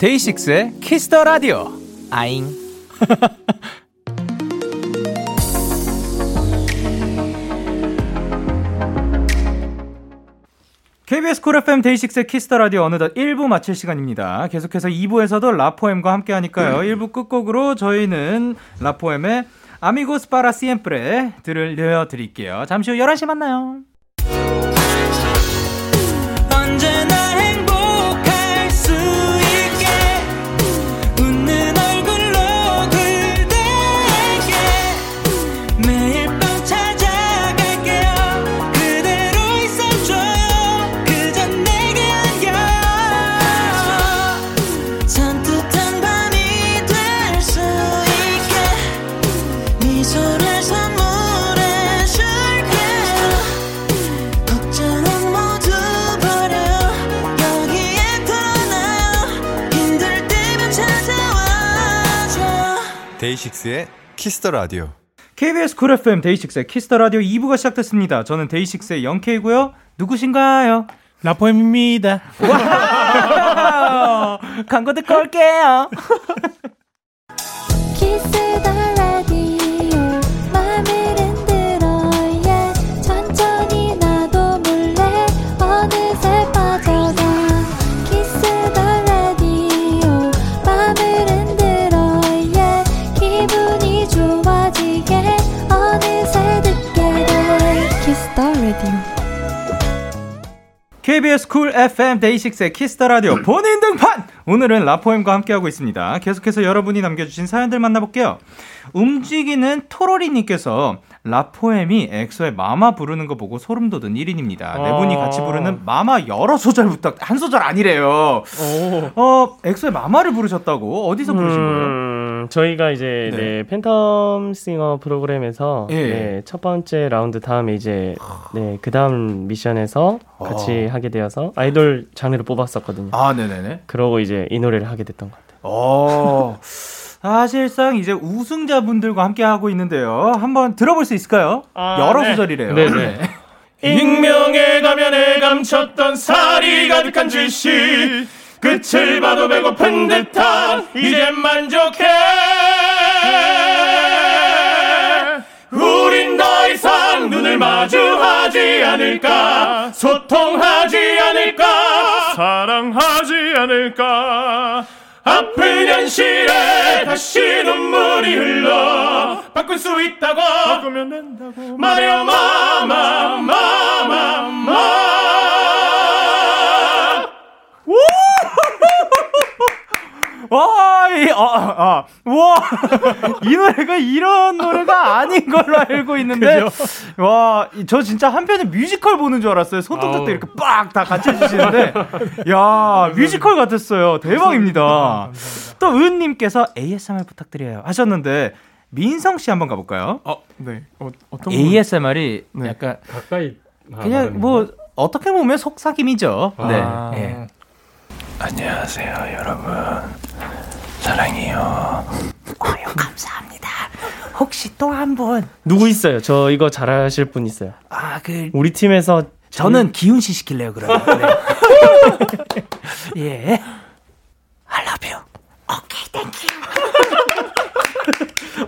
데이식스의 키스 더 라디오. 아잉. KBS 쿨 FM 데이식스의 키스 더 라디오 어느덧 1부 마칠 시간입니다. 계속해서 2부에서도 라포엠과 함께 하니까요. 1부 끝곡으로 저희는 라포엠의 Amigos Para Siempre 들려드릴게요. 잠시 후 11시 만나요. 데이식스의 키스 더 라디오. KBS 쿨 FM 데이식스의 키스 더 라디오 2부가 시작됐습니다. 저는 데이식스의 영케이고요. 누구신가요? 라포엠입니다. 광고 듣고 올게요. 키스 더 KBS 쿨 FM 데이식스의 키스터 라디오 본인 등판! 오늘은 LA POEM과 함께하고 있습니다. 계속해서 여러분이 남겨주신 사연들 만나볼게요. 움직이는 토로리님께서 LA POEM이 EXO의 MAMA 부르는 거 보고 소름 돋은 1인입니다. 네 분이 같이 부르는 MAMA 여러 소절부터 한 소절 아니래요. 어, EXO의 MAMA를 부르셨다고? 어디서 부르신 거예요? 음, 저희가 이제 네. 네. Phantom Singer 프로그램에서 예. 네, 첫 번째 라운드 다음에 이제 네, 그 다음 미션에서 같이 하게 되어서 아이돌 장르를 뽑았었거든요. 아, 네 네 네. 그러고 이제 이 노래를 하게 됐던 것 같아요. 어, 사실상 이제 우승자분들과 함께 하고 있는데요. 한번 들어볼 수 있을까요? 아, 여러 네. 소절이래요. 네 네. 익명의 가면에 감췄던 살이 가득한 질시 끝을 봐도 배고픈 듯한 이젠 만족해. 우린 더 이상 눈을 마주하지 않을까? 소통하지 않을까? 사랑하지 않을까? 아픈 현실에 다시 눈물이 흘러 바꿀 수 있다고. 바꾸면 된다고. 말해요 마마 마마 마 와, 이, 아, 아, 와, 이 노래가 이런 노래가 아닌 걸로 알고 있는데, 와, 이- 저 진짜 한편에 뮤지컬 보는 줄 알았어요. 손톱도 이렇게 빡 다 같이 해주시는데, 야, 뮤지컬 같았어요. 대박입니다. 또 은님께서 ASMR 부탁드려요 하셨는데, 민성 씨 한번 가볼까요? 어, 네. 어, 어떤 분? ASMR이 네. 약간 가까이 그냥 뭐 어떻게 보면 속삭임이죠. 아. 네. 아. 예. 안녕하세요 여러분 사랑해요 혹시 또 한 분, 누구 있어요? 저 이거 잘하실 분 있어요. 아, 그, 우리 팀에서 저는 기훈 씨 시킬래요, 그러면. 네. 예. I love you. 오케이, thank you.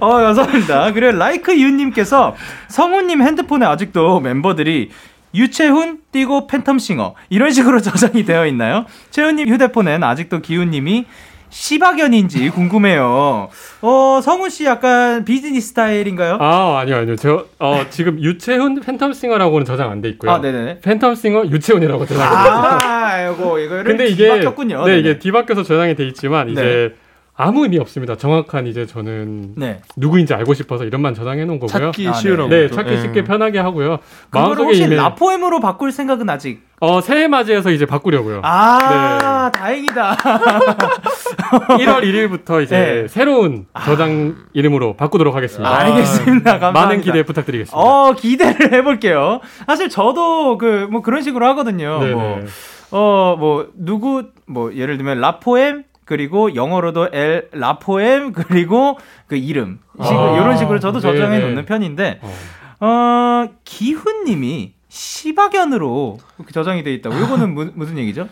어, 감사합니다. 그리고 Like You님께서 성우님 핸드폰에 아직도 멤버들이 유채훈 띄고 팬텀싱어 이런 식으로 저장이 되어 있나요? 채훈님 휴대폰엔 아직도 기훈님이 시바견인지 궁금해요. 어, 성훈 씨 약간 비즈니스 스타일인가요? 아 아니요 아니요 저 어, 지금 유채훈 팬텀싱어라고는 저장 안 돼 있고요. 아, 네네네. 팬텀싱어 유채훈이라고 저장. 돼 있어요. 아, 이거 이거를 근데 이게 바뀌었군요. 네 네네. 이게 뒤바뀌어서 저장이 돼 있지만 이제 아무 의미 없습니다. 정확한 이제 저는 네. 누구인지 알고 싶어서 이름만 저장해 놓은 거고요. 찾기 아, 쉬우라고. 네, 또. 찾기 예. 쉽게 편하게 하고요. 그거를 마음속에 혹시 이미 라포엠으로 바꿀 생각은 아직 어 새해 맞이해서 이제 바꾸려고요. 아 다행이다 1월 1일부터 이제 네. 새로운 저장 이름으로 바꾸도록 하겠습니다. 아, 알겠습니다 감사합니다 많은 기대 부탁드리겠습니다. 어 기대를 해볼게요 사실 저도 그 뭐 그런 식으로 하거든요 네네. 어뭐 누구 뭐 예를 들면 라포엠 그리고 영어로도 L 라포엠 그리고 그 이름 아, 이런 식으로 저도 저장해. 놓는 편인데 어. 어 기훈님이 시바견으로 저장이 돼 있다고 이거는 무, 무슨 얘기죠?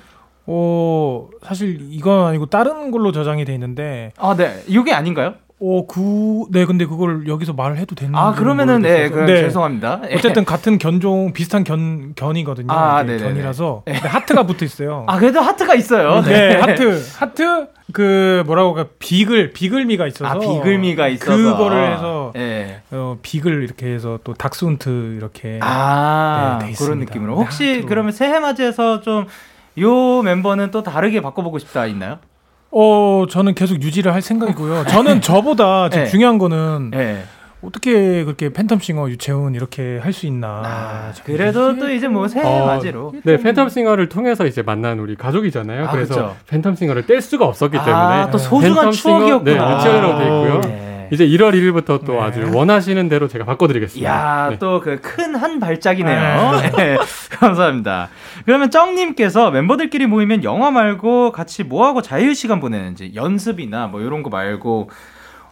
어, 사실 이건 아니고 다른 걸로 저장이 돼 있는데 아, 네. 이게 아닌가요? 어, 그, 네, 근데 그걸 여기서 말을 해도 되는지. 아, 그러면은 네, 모르겠어서. 그 죄송합니다. 예. 어쨌든 같은 견종, 비슷한 견, 견이거든요. 아, 네네네. 견이라서. 근데 하트가 붙어 있어요. 아, 그래도 하트가 있어요. 네, 하트, 하트, 그, 뭐라고 할까, 비글, 비글미가 있어서. 아, 비글미가 있어서. 그거를 해서, 예. 어, 비글 이렇게 해서 또 닥스훈트 이렇게. 아, 네, 돼 그런. 느낌으로. 네, 혹시. 그러면 새해 맞이해서 좀 요 멤버는 또 다르게 바꿔보고 싶다 있나요? 어, 저는 계속 유지를 할 생각이고요. 저는 저보다 네. 중요한 거는 예. 어떻게 그렇게 팬텀싱어 유채훈 이렇게 할 수 있나. 아, 그래도 또 이제 뭐 새해 어, 맞이로. 네, 팬텀싱어를 통해서 이제 만난 우리 가족이잖아요. 아, 그래서 그쵸. 팬텀싱어를 뗄 수가 없었기 때문에 아, 또 소중한 팬텀싱어, 추억이었구나. 네, 유치원이라고 돼 있고요. 네. 이제 1월 1일부터 또 네. 아주 원하시는 대로 제가 바꿔드리겠습니다. 이야, 네. 또그 큰 한 발짝이네요. 네, 감사합니다. 그러면 쩡님께서 멤버들끼리 모이면 영화 말고 같이 뭐 하고 자유 시간 보내는지, 연습이나 뭐 이런 거 말고,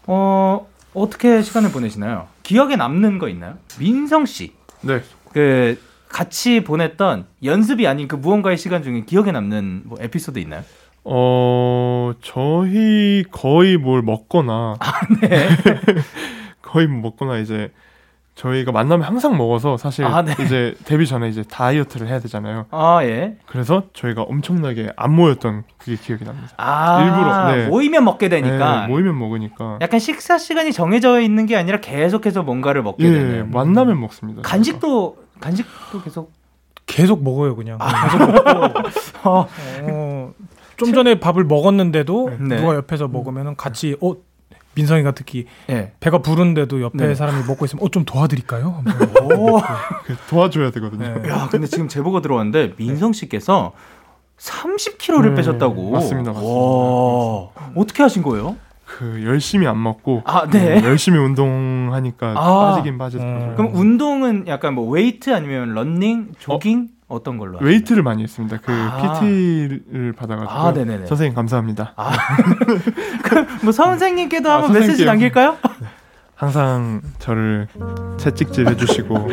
어, 어떻게 시간을 보내시나요? 기억에 남는 거 있나요? 민성 씨. 네. 그, 같이 보냈던 연습이 아닌 그 무언가의 시간 중에 기억에 남는 뭐 에피소드 있나요? 어, 저희 거의 뭘 먹거나. 네. 거의 뭐 먹거나 이제 저희가 만나면 항상 먹어서 사실 아, 네. 이제 데뷔 전에 이제 다이어트를 해야 되잖아요. 아, 예. 그래서 저희가 엄청나게 안 모였던 그게 기억이 납니다. 아, 일부러, 네. 모이면 먹게 되니까. 네, 모이면 먹으니까. 약간 식사 시간이 정해져 있는 게 아니라 계속해서 뭔가를 먹게 예, 되는. 만나면 먹습니다. 간식도 간식도 계속. 계속 먹어요, 그냥. 아. 계속 먹고. 어, 어, 좀 전에 밥을 먹었는데도 네. 누가 옆에서 먹으면 같이 어 민성이가 특히 예. 배가 부른데도 옆에 네. 사람이 먹고 있으면 어 좀 도와드릴까요? 오. 그 도와줘야 되거든요. 네. 야, 근데 지금 제보가 들어왔는데 민성 씨께서 30kg를 음, 빼셨다고. 맞습니다, 맞습니다. 와, 어떻게 하신 거예요? 그 열심히 안 먹고 아, 네. 음, 열심히 운동하니까 아. 빠지긴 빠졌어요. 음. 그럼 운동은 약간 뭐 weight 아니면 running, 조깅 어? 떤 걸로? weight를 많이 했습니다. 그 아. PT를 받아가지고 아, 네네네. 선생님 감사합니다. 아, 뭐 선생님께도 아, 한번 메시지 선생님께요. 남길까요? 항상 저를 채찍질 해주시고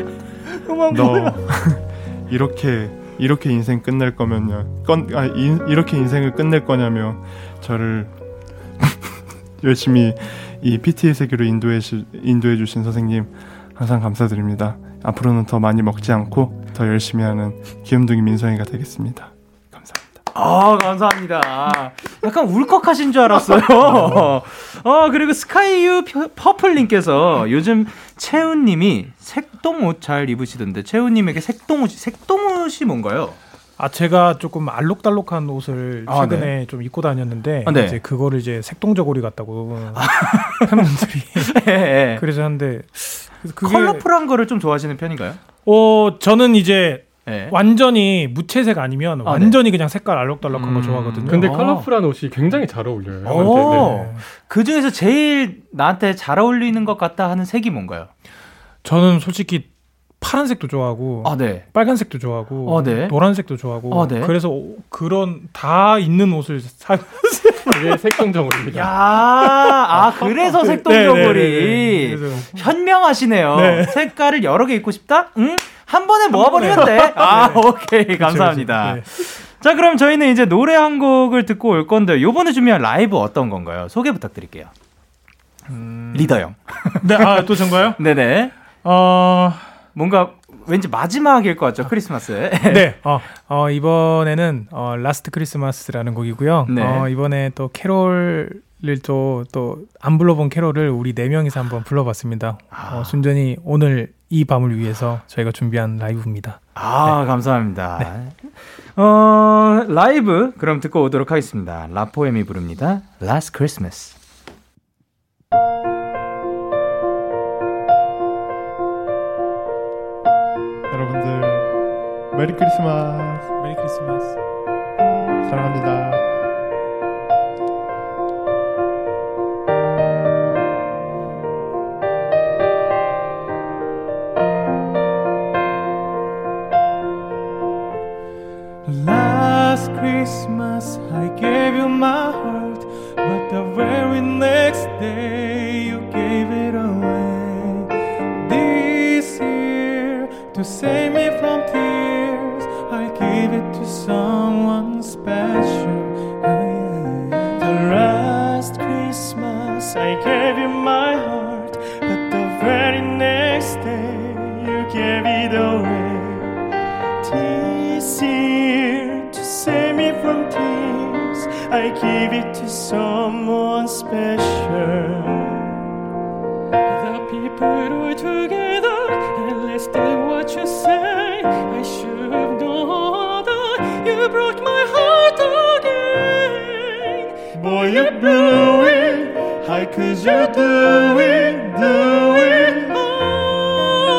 너 이렇게 이렇게 인생 끝낼 거면요. 건, 아, 인, 이렇게 인생을 끝낼 거냐며 저를 열심히 이 PT의 세계로 인도해 주신 선생님 항상 감사드립니다. 앞으로는 더 많이 먹지 않고 더 열심히 하는 귀염둥이 민성이가 되겠습니다. 감사합니다. 아, 감사합니다. 약간 울컥하신 줄 알았어요. 어, 그리고 스카이유 펴- 퍼플님께서 요즘 채훈님이 색동 옷 잘 입으시던데, 채훈님에게 색동 옷이, 색동 옷이 뭔가요? 아 제가 조금 알록달록한 옷을 아, 최근에 좀 입고 다녔는데 아, 네. 이제 그거를 이제 색동저고리 같다고 팬분들이 예, 예. 그래서 하는데 그게 컬러풀한 거를 좀 좋아하시는 편인가요? 어 저는 이제 예. 완전히 무채색 아니면 아, 네. 완전히 그냥 색깔 알록달록한 거 음, 좋아하거든요. 근데 아. 컬러풀한 옷이 굉장히 잘 어울려요. 오. 형한테. 네. 그 중에서 제일 나한테 잘 어울리는 것 같다 하는 색이 뭔가요? 저는 솔직히 파란색도 좋아하고 아, 네. 빨간색도 좋아하고 어, 네. 노란색도 좋아하고 어, 네. 그래서 오- 그런 다 있는 옷을 사 그게 색동정으로입니다. 야, 아, 그래서. 네, 네, 네. 그래서 현명하시네요. 네. 색깔을 여러 개 입고 싶다? 응? 한 번에 모아버리면 돼. 아, 오케이. 감사합니다. 네. 자, 그럼 저희는 이제 노래 한 곡을 듣고 올 건데, 요번에 준비한 라이브 어떤 건가요? 소개 부탁드릴게요. 리더 형. 네, 아, 또 전가요? 네네. 어, 뭔가 왠지 마지막일 것 같죠, 크리스마스에. 네, 어, 어, 이번에는 어, Last Christmas라는 곡이고요. 네. 어, 이번에 또 캐롤을 또 또 안 불러본 캐롤을 우리 네 명이서 한번 불러봤습니다. 아. 어, 순전히 오늘 이 밤을 위해서 저희가 준비한 라이브입니다. 아, 감사합니다. 어, 라이브 그럼 듣고 오도록 하겠습니다. LA POEM이 부릅니다. Last Christmas. 메리 크리스마스 메리 크리스마스. 사랑합니다. Last Christmas I gave you my heart, but the very next day you gave it away. This year, to save me from tears, someone special. The last Christmas I gave you my heart, but the very next day you gave it away. This year, to save me from tears, I give it to someone special. The people were together, and listened what you say. Again. You blew it. How could you do it? Do it? Oh.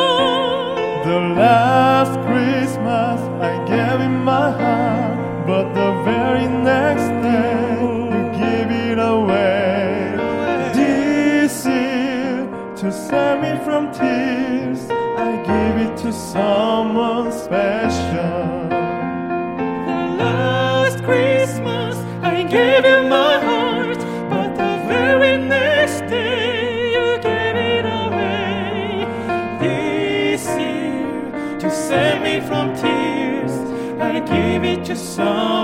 The last Christmas I gave in my heart, but the very next day you gave it away. This year, to save me from tears, I give it to someone special. The last Christmas I gave sun.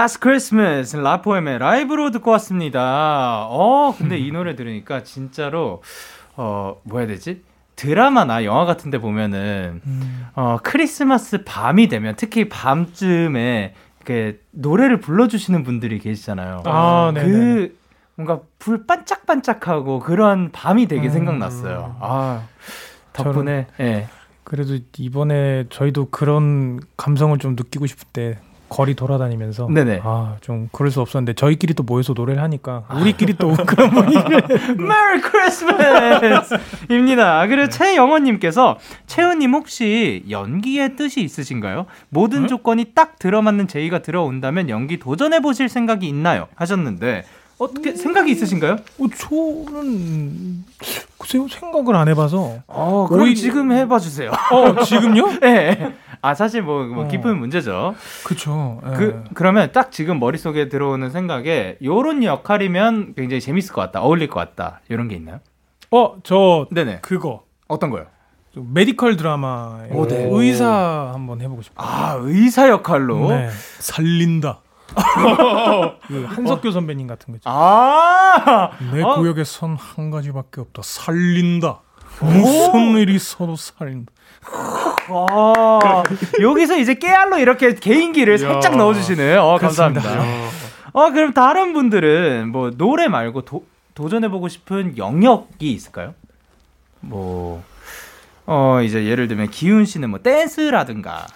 Last Christmas 라포엠의 라이브로 듣고 왔습니다. 어, 근데 이 노래 들으니까 진짜로 어, 뭐 해야 되지? 드라마나 영화 같은 데 보면은 어, 크리스마스 밤이 되면 특히 밤쯤에 이렇게 노래를 불러 주시는 분들이 계시잖아요. 아, 네네. 그 뭔가 불 반짝반짝하고 그런 밤이 되게 음. 생각났어요. 아, 덕분에 예. 그래도 이번에 저희도 그런 감성을 좀 느끼고 싶을 때 거리 돌아다니면서 네네. 아 좀 그럴 수 없었는데 저희끼리 또 모여서 노래를 하니까 우리끼리 또 그런 분위기를 메리 크리스마스입니다. 그리고 최영원 님께서 채우님 혹시 연기의 뜻이 있으신가요? 모든 조건이 딱 들어맞는 제의가 들어온다면 연기 도전해 보실 생각이 있나요? 하셨는데 어떻게 생각이 있으신가요? 어, 저는 글쎄요 생각을 안 해봐서 어, 그럼 오히- 지금 해봐 주세요. 어 지금요? 네. 아 사실 뭐, 뭐 어. 깊은 문제죠. 그쵸 예. 그 그러면 딱 지금 머릿속에 들어오는 생각에 요런 역할이면 굉장히 재밌을 것 같다. 어울릴 것 같다. 이런 게 있나요? 어 저 네네. 그거 어떤 거요? 좀 메디컬 드라마에 오, 네. 의사 한번 해보고 싶어요. 아, 의사 역할로. 네. 살린다. 그 한석규 선배님 같은 거죠. 아! 내 어? 구역에 선 한 가지밖에 없다. 살린다. 무슨 일이 있어도 살린다. 와, 여기서 이제 깨알로 이렇게 개인기를 살짝 넣어주시네. 어, 감사합니다. 어, 그럼 다른 분들은 뭐 노래 말고 도, 도전해보고 싶은 영역이 있을까요? 뭐, 어, 이제 예를 들면 기훈 씨는 뭐 댄스라든가.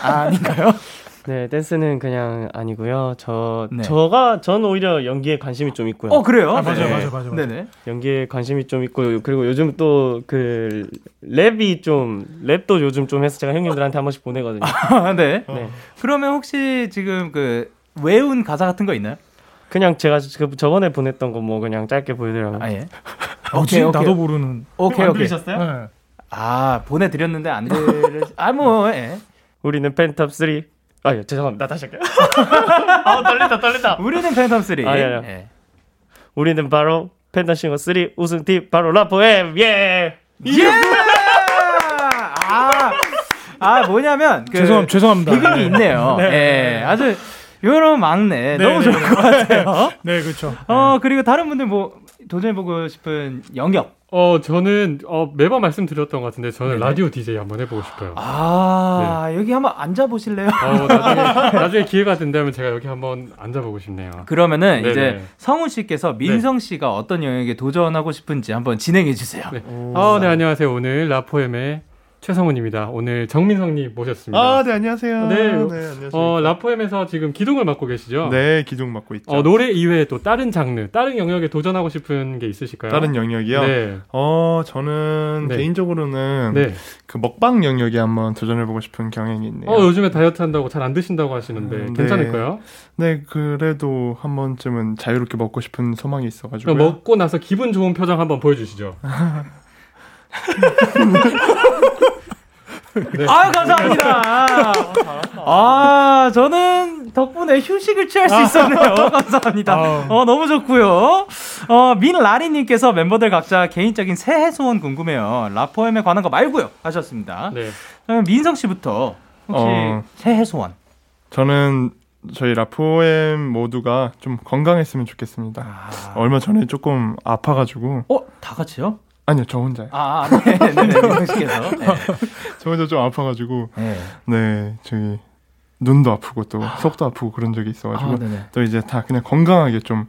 아닌가요? 네, 댄스는 그냥 아니고요. 저 네. 저가 전 오히려 연기에 관심이 좀 있고요. 어, 그래요? 아, 맞아요, 네. 맞아요, 맞아요, 맞아요. 네네. 연기에 관심이 좀 있고 그리고 요즘 또 그 랩이 좀 랩도 요즘 좀 해서 제가 형님들한테 한 번씩 보내거든요. 아, 네. 네. 그러면 혹시 지금 그 외운 가사 같은 거 있나요? 그냥 제가 그 저번에 보냈던 거 뭐 그냥 짧게 보여드려요. 아, 예. 오케이, 오케이. 나도 모르는. 오케이, 안 오케이. 들으셨어요? 네. 아, 보내드렸는데 안 들으, 아, 뭐, 예. 우리는 펜탑 3. 아, 예, 죄송합니다. 다시 할게요. 아, 떨린다, 떨린다. 우리는 팬텀 3. 아, 예, 예. 우리는 바로 펜타싱어 3 우승팀 바로 라포엠 예. 예! 아, 아 뭐냐면 그 죄송 죄송합니다. 리듬이 있네요. 예, 아주 요런 막내 네, 너무 네, 좋을 네. 것 같아요. 네, 그렇죠. 어 그리고 다른 분들 뭐 도전해보고 싶은 영역. 어, 저는 어, 매번 말씀드렸던 것 같은데 저는 네네. 라디오 DJ 한번 해보고 싶어요. 아 여기 한번 앉아 보실래요? 어, 나중에, 나중에 기회가 된다면 제가 여기 한번 앉아보고 싶네요. 그러면은 네네. 이제 성훈 씨께서 민성 씨가 어떤 영역에 도전하고 싶은지 한번 진행해 주세요. 네. 어, 네, 안녕하세요. 오늘 라포엠의 최성훈입니다. 오늘 정민성님 모셨습니다. 아, 네, 안녕하세요. 네. 안녕하세요. 어, 라포엠에서 지금 기둥을 맡고 계시죠? 네, 기둥 맡고 있죠. 어, 노래 이외에 또 다른 장르, 다른 영역에 도전하고 싶은 게 있으실까요? 다른 영역이요? 네. 어, 저는 네. 개인적으로는 네. 그 먹방 영역에 한번 도전해보고 싶은 경향이 있네요. 어, 요즘에 다이어트 한다고 잘 안 드신다고 하시는데 음, 네. 괜찮을까요? 네, 그래도 한 번쯤은 자유롭게 먹고 싶은 소망이 있어가지고. 먹고 나서 기분 좋은 표정 한번 보여주시죠. 네. 아유 감사합니다. 아 저는 덕분에 휴식을 취할 수 있었네요. 감사합니다. 아우. 어 너무 좋고요. 어 민라리님께서 멤버들 각자 개인적인 새해 소원 궁금해요. 라포엠에 관한 거 말고요 하셨습니다. 네. 민성 씨부터 혹시 어. 새해 소원? 저는 저희 라포엠 모두가 좀 건강했으면 좋겠습니다. 아. 얼마 전에 조금 아파가지고 어다 같이요? 아니요 저 혼자요. 아 아, 네, 네, 네, 민성 씨께서. 네. 저 혼자 좀 아파가지고 네. 네 저기 눈도 아프고 또 속도 아프고 그런 적이 있어가지고 아, 네네. 또 이제 다 그냥 건강하게 좀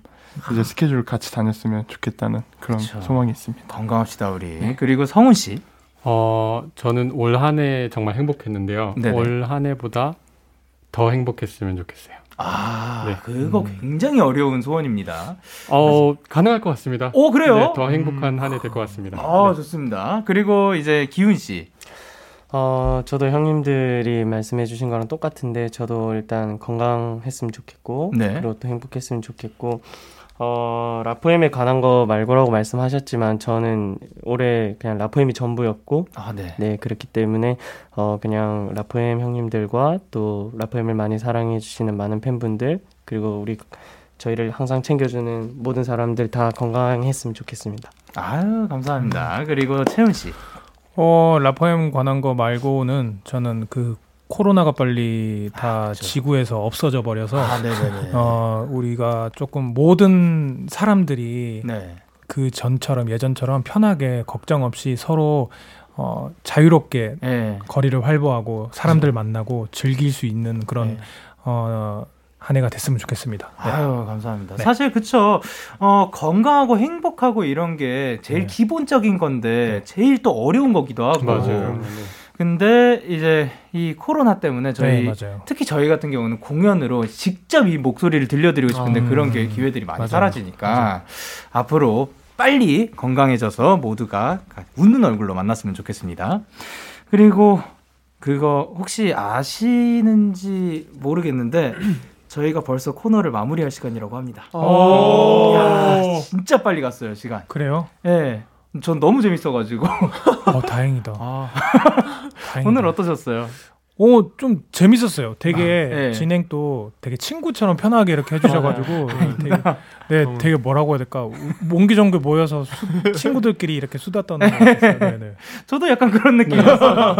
이제 스케줄 같이 다녔으면 좋겠다는 그런 그쵸. 소망이 있습니다. 건강합시다 우리. 그리고 성훈 씨. 어, 저는 올 한 해 정말 행복했는데요. 네네. 올 한 해보다 더 행복했으면 좋겠어요. 아 네. 그거 굉장히 어려운 소원입니다. 어, 가능할 것 같습니다. 오 그래요? 네, 더 행복한 한해 될 것 같습니다. 아 네. 좋습니다. 그리고 이제 기훈 씨. 어, 저도 형님들이 말씀해 주신 거랑 똑같은데 저도 일단 건강했으면 좋겠고 네. 그리고 또 행복했으면 좋겠고 어, 라포엠에 관한 거 말고라고 말씀하셨지만 저는 올해 그냥 라포엠이 전부였고 아 네. 네, 그렇기 때문에 어 그냥 라포엠 형님들과 또 라포엠을 많이 사랑해 주시는 많은 팬분들 그리고 우리 저희를 항상 챙겨주는 모든 사람들 다 건강했으면 좋겠습니다. 아유 감사합니다. 그리고 채훈 씨. 어, 라포엠 관한 거 말고는 저는 그 코로나가 빨리 다 그렇죠. 지구에서 없어져 버려서 아. 어, 우리가 조금 모든 사람들이 네. 그 전처럼 예전처럼 편하게 걱정 없이 서로 어, 자유롭게 네. 거리를 활보하고 사람들 만나고 즐길 수 있는 그런 네. 어, 한 해가 됐으면 좋겠습니다. 네. 아유 감사합니다. 네. 사실 그쵸. 어 건강하고 행복하고 이런 게 제일 네. 기본적인 건데 제일 또 어려운 거기도 하고. 맞아요. 근데 이제 이 코로나 때문에 저희 네, 맞아요. 특히 저희 같은 경우는 공연으로 직접 이 목소리를 들려드리고 싶은데 아, 그런 게 음. 기회들이 많이 맞아요. 사라지니까 맞아요. 앞으로 빨리 건강해져서 모두가 웃는 얼굴로 만났으면 좋겠습니다. 그리고 그거 혹시 아시는지 모르겠는데 저희가 벌써 코너를 마무리할 시간이라고 합니다. 오. 야, 진짜 빨리 갔어요 시간. 그래요? 예. 전 너무 재밌어가지고 어, 다행이다. 아, 다행이다. 오늘 어떠셨어요? 오, 좀 재밌었어요. 되게 아, 네. 진행도 되게 친구처럼 편하게 이렇게 해주셔가지고 되게, 네, 되게 뭐라고 해야 될까? 우- 옹기종기 모여서 수- 친구들끼리 이렇게 수다 떠는 것 같았어요. 네, 네. 저도 약간 그런 느낌이었어요.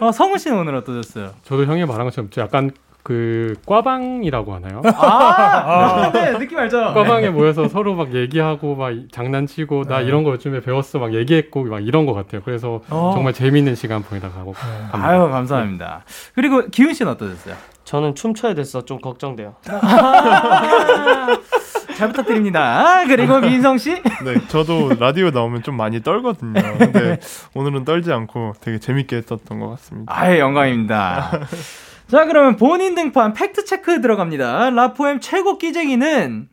어, 성우 씨는 오늘 어떠셨어요? 저도 형이 말한 것처럼 좀 약간 그 꽈방이라고 하나요? 아, 네, 느낌 알죠? 꽈방에 모여서 서로 막 얘기하고 막 장난치고 나 네. 이런 거 요즘에 배웠어 막 얘기했고 막 이런 것 같아요. 그래서 어. 정말 재밌는 시간 보내다 가고 갑니다. 아유, 감사합니다. 그리고 기훈 씨는 어떠셨어요? 저는 춤춰야 됐어. 좀 걱정돼요. 잘 부탁드립니다. 그리고 민성 씨? 네, 저도 라디오 나오면 좀 많이 떨거든요. 네. 근데 오늘은 떨지 않고 되게 재밌게 했었던 것 같습니다. 아예 영광입니다. 자, 그러면 본인 등판 fact check 들어갑니다. LA POEM 최고 끼쟁이는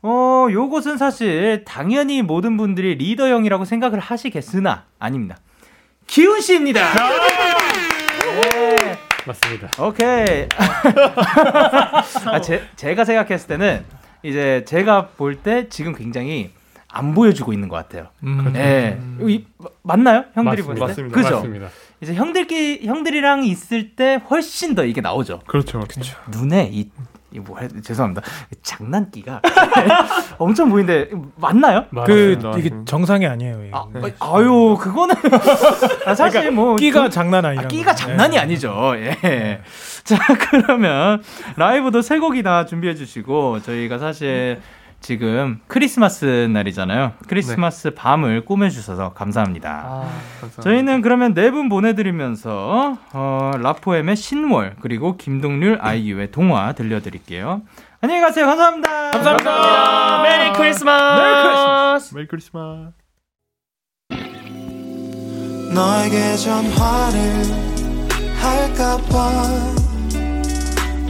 어, 요것은 사실 당연히 모든 분들이 리더형이라고 생각을 하시겠으나 아닙니다. 기훈 씨입니다. 네. 맞습니다. 오케이. 아, 제, 제가 생각했을 때는 이제 제가 볼 때 지금 굉장히 안 보여주고 있는 것 같아요. 음. 예. 이- 맞나요? 형들이 때? 맞습니다. 그죠? 맞습니다. 이제 형들끼 형들이랑 있을 때 훨씬 더 이게 나오죠. 그렇죠. 그렇죠. 눈에 이 이 뭐, 죄송합니다. 장난기가 엄청 보이는데, 맞나요? 그 맞습니다. 이게 정상이 아니에요. 이게. 아, 아유, 그거는. 아, 사실 뭐. 끼가 좀- 장난 아니라. 아, 끼가 장난이 아니죠. 예. 자, 그러면 라이브도 세 곡이나 준비해 주시고 저희가 사실 지금 크리스마스 날이잖아요. 크리스마스 밤을 꾸며 주셔서 감사합니다. 아, 저희는 그러면 네 분 보내드리면서 어, 라포엠의 신월 그리고 김동률 아이유의 동화 들려드릴게요. 안녕히 가세요. 감사합니다. 감사합니다. Merry Christmas. Merry Christmas. 너에게 전화를 할까봐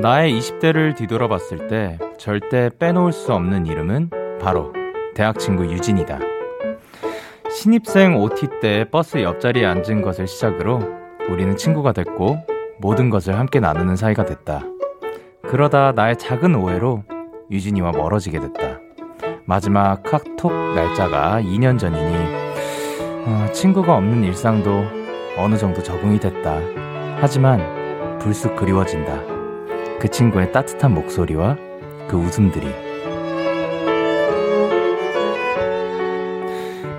나의 20대를 뒤돌아봤을 때 절대 빼놓을 수 없는 이름은 바로 대학 친구 유진이다. 신입생 OT 때 버스 옆자리에 앉은 것을 시작으로 우리는 친구가 됐고 모든 것을 함께 나누는 사이가 됐다. 그러다 나의 작은 오해로 유진이와 멀어지게 됐다. 마지막 카톡 날짜가 2년 전이니 어, 친구가 없는 일상도 어느 정도 적응이 됐다. 하지만 불쑥 그리워진다. 그 친구의 따뜻한 목소리와 그 웃음들이.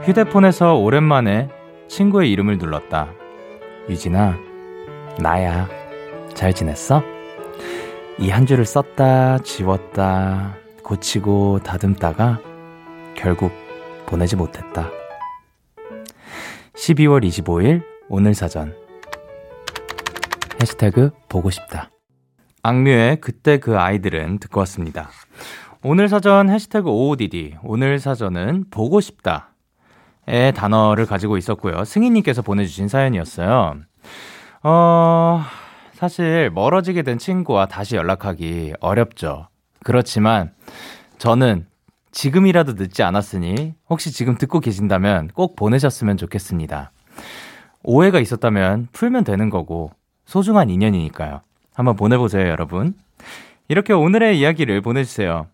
휴대폰에서 오랜만에 친구의 이름을 눌렀다. 유진아, 나야. 잘 지냈어? 이 한 줄을 썼다, 지웠다, 고치고 다듬다가 결국 보내지 못했다. 12월 25일 오늘 사전 해시태그 보고 싶다 악뮤의 그때 그 아이들은 듣고 왔습니다 오늘 사전 해시태그 OODD 오늘 사전은 보고 싶다의 단어를 가지고 있었고요 승희님께서 보내주신 사연이었어요 어 사실 멀어지게 된 친구와 다시 연락하기 어렵죠 그렇지만 저는 지금이라도 늦지 않았으니 혹시 지금 듣고 계신다면 꼭 보내셨으면 좋겠습니다. 오해가 있었다면 풀면 되는 거고 소중한 인연이니까요. 한번 보내보세요, 여러분. 이렇게 오늘의 이야기를 보내주세요.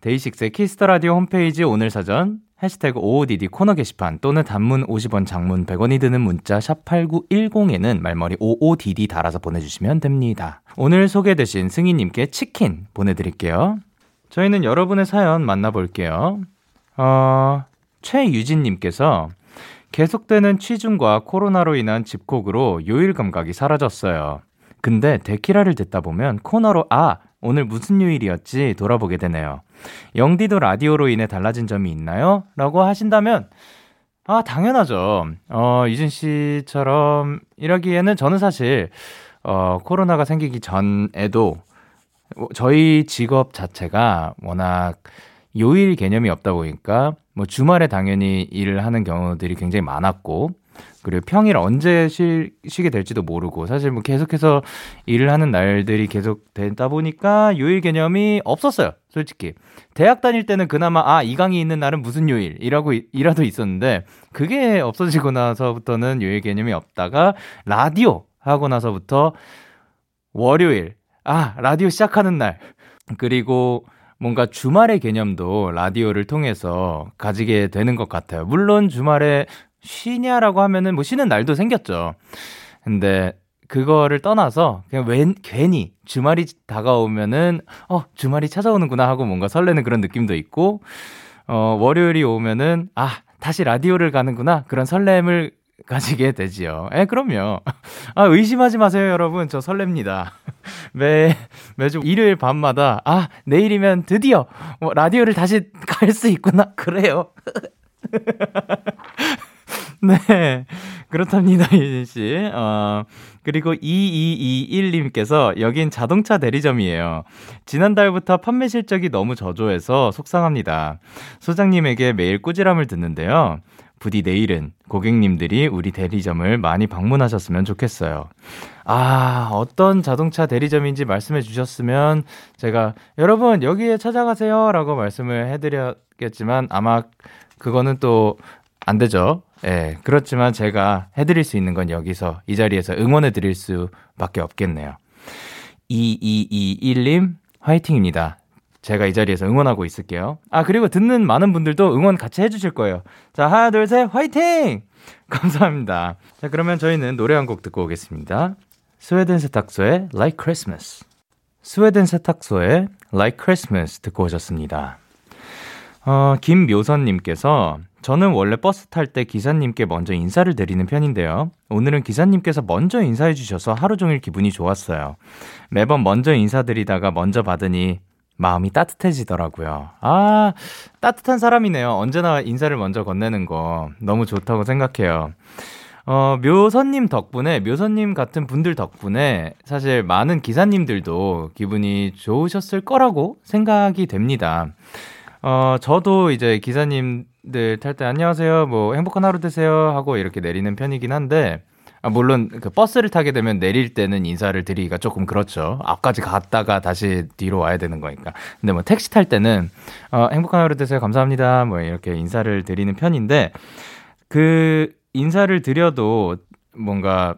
DAY6의 Kiss the Radio 홈페이지 오늘 사전 해시태그 OODD 코너 게시판 또는 단문 50원, 장문 100원이 드는 문자 샵 8910에는 말머리 OODD 달아서 보내주시면 됩니다. 오늘 소개되신 승희님께 치킨 보내드릴게요. 저희는 여러분의 사연 만나볼게요. 어, 최유진님께서 계속되는 취준과 코로나로 인한 집콕으로 요일 감각이 사라졌어요. 근데 데키라를 듣다 보면 코너로 아, 오늘 무슨 요일이었지 돌아보게 되네요. 영디도 라디오로 인해 달라진 점이 있나요? 라고 하신다면 아, 당연하죠. 어, 유진 씨처럼 이러기에는 저는 사실 어, 코로나가 생기기 전에도 저희 직업 자체가 워낙 요일 개념이 없다 보니까 뭐 주말에 당연히 일을 하는 경우들이 굉장히 많았고 그리고 평일 언제 쉬, 쉬게 될지도 모르고 사실 뭐 계속해서 일을 하는 날들이 계속 되다 보니까 요일 개념이 없었어요. 솔직히. 대학 다닐 때는 그나마 아, 이 강의 있는 날은 무슨 요일이라고 이- 이라도 있었는데 그게 없어지고 나서부터는 요일 개념이 없다가 라디오 하고 나서부터 월요일 아, 라디오 시작하는 날. 그리고 뭔가 주말의 개념도 라디오를 통해서 가지게 되는 것 같아요. 물론 주말에 쉬냐라고 하면은 뭐 쉬는 날도 생겼죠. 근데 그거를 떠나서 그냥 웬, 괜히 주말이 다가오면은 어, 주말이 찾아오는구나 하고 뭔가 설레는 그런 느낌도 있고 어, 월요일이 오면은 아, 다시 라디오를 가는구나. 그런 설렘을 가지게 되지요. 에, 그럼요. 아, 의심하지 마세요, 여러분. 저 설렙니다. 매, 매주 일요일 밤마다, 아, 내일이면 드디어, 뭐, 라디오를 다시 갈 수 있구나. 그래요. 네. 그렇답니다, 유진씨. 어, 그리고 2221님께서 여긴 자동차 대리점이에요. 지난달부터 판매 실적이 너무 저조해서 속상합니다. 소장님에게 매일 꾸지람을 듣는데요. 부디 내일은 고객님들이 우리 대리점을 많이 방문하셨으면 좋겠어요. 아, 어떤 자동차 대리점인지 말씀해 주셨으면 제가 여러분 여기에 찾아가세요 라고 말씀을 해드렸겠지만 아마 그거는 또 안 되죠. 예, 그렇지만 제가 해드릴 수 있는 건 여기서 이 자리에서 응원해 드릴 수밖에 없겠네요. 2221님, 화이팅입니다. 제가 이 자리에서 응원하고 있을게요. 아, 그리고 듣는 많은 분들도 응원 같이 해주실 거예요. 자, 하나, 둘, 셋, 화이팅! 감사합니다. 자, 그러면 저희는 노래 한 곡 듣고 오겠습니다. 스웨덴 세탁소의 Like Christmas. 스웨덴 세탁소의 Like Christmas 듣고 오셨습니다. 어, 김묘선님께서 저는 원래 버스 탈 때 기사님께 먼저 인사를 드리는 편인데요. 오늘은 기사님께서 먼저 인사해 주셔서 하루 종일 기분이 좋았어요. 매번 먼저 인사드리다가 먼저 받으니 마음이 따뜻해지더라고요. 아, 따뜻한 사람이네요. 언제나 인사를 먼저 건네는 거 너무 좋다고 생각해요. 어, 묘선님 덕분에, 묘선님 같은 분들 덕분에 사실 많은 기사님들도 기분이 좋으셨을 거라고 생각이 됩니다. 어, 저도 이제 기사님들 탈 때 안녕하세요, 뭐 행복한 하루 되세요 하고 이렇게 내리는 편이긴 한데, 아, 물론 그 버스를 타게 되면 내릴 때는 인사를 드리기가 조금 그렇죠. 앞까지 갔다가 다시 뒤로 와야 되는 거니까. 근데 뭐 택시 탈 때는 어, 행복한 하루 되세요, 감사합니다, 뭐 이렇게 인사를 드리는 편인데, 그 인사를 드려도 뭔가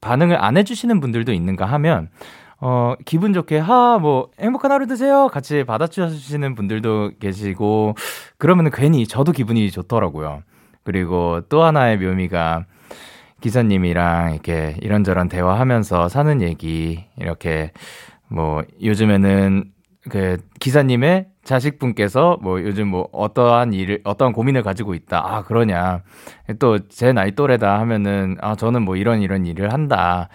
반응을 안 해주시는 분들도 있는가 하면, 어, 기분 좋게, 하, 뭐, 행복한 하루 되세요. 같이 받아주시는 분들도 계시고, 그러면 괜히 저도 기분이 좋더라고요. 그리고 또 하나의 묘미가, 기사님이랑 이렇게 이런저런 대화하면서 사는 얘기, 이렇게, 뭐, 요즘에는 그 기사님의 자식분께서 뭐 요즘 뭐 어떠한 일을 어떠한 고민을 가지고 있다. 아, 그러냐. 또 제 나이 또래다 하면은 아, 저는 뭐 이런 이런 일을 한다.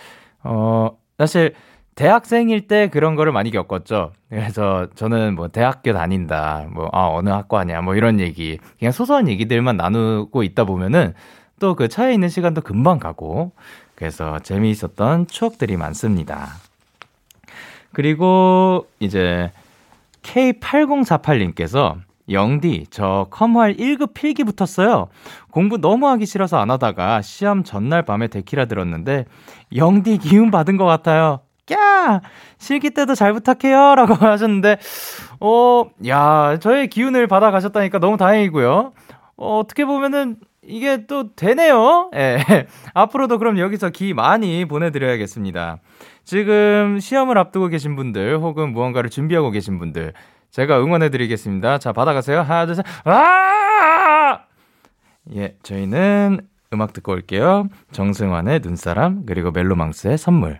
어, 사실 대학생일 때 그런 거를 많이 겪었죠. 그래서 저는 뭐 대학교 다닌다. 뭐 아, 어느 학과냐. 뭐 이런 얘기. 그냥 소소한 얘기들만 나누고 있다 보면은 또 그 차에 있는 시간도 금방 가고 그래서 재미있었던 추억들이 많습니다. 그리고 이제 K8048님께서 영디, 저 컴활 1급 필기 붙었어요. 공부 너무 하기 싫어서 안 하다가 시험 전날 밤에 데키라 들었는데 영디 기운 받은 것 같아요. 꺄! 실기 때도 잘 부탁해요. 라고 하셨는데, 어, 야, 저의 기운을 받아 가셨다니까 너무 다행이고요. 어, 어떻게 보면은 이게 또 되네요. 예. 앞으로도 그럼 여기서 기 많이 보내드려야겠습니다. 지금 시험을 앞두고 계신 분들 혹은 무언가를 준비하고 계신 분들 제가 응원해드리겠습니다. 자, 받아가세요. 하나, 둘, 셋. 아! 예, 저희는 음악 듣고 올게요. 정승환의 눈사람, 그리고 멜로망스의 선물.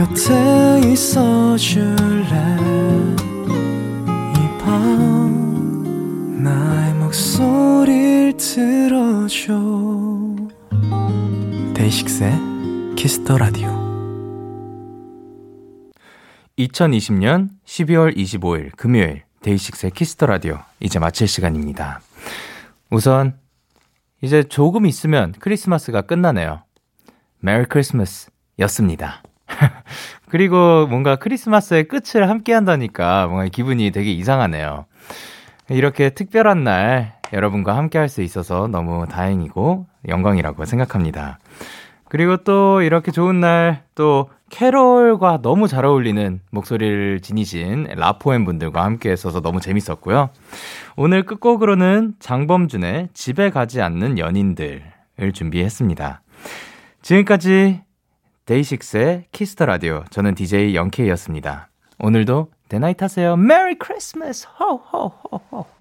곁에 있어 줄래 이 밤 나의 목소리를 들어줘 DAY6의 Kiss the Radio 2020년 12월 25일 금요일 DAY6의 Kiss the Radio 이제 마칠 시간입니다. 우선 이제 조금 있으면 크리스마스가 끝나네요. Merry Christmas 였습니다. 그리고 뭔가 크리스마스의 끝을 함께 한다니까 뭔가 기분이 되게 이상하네요. 이렇게 특별한 날 여러분과 함께 할 수 있어서 너무 다행이고 영광이라고 생각합니다. 그리고 또 이렇게 좋은 날 또 캐롤과 너무 잘 어울리는 목소리를 지니신 LA POEM 분들과 함께 했어서 너무 재밌었고요. 오늘 끝곡으로는 장범준의 집에 가지 않는 연인들을 준비했습니다. 지금까지 DAY6의 Kiss the Radio. 저는 DJ Young K였습니다. 오늘도 대나잇 하세요. Merry Christmas! 호호호호.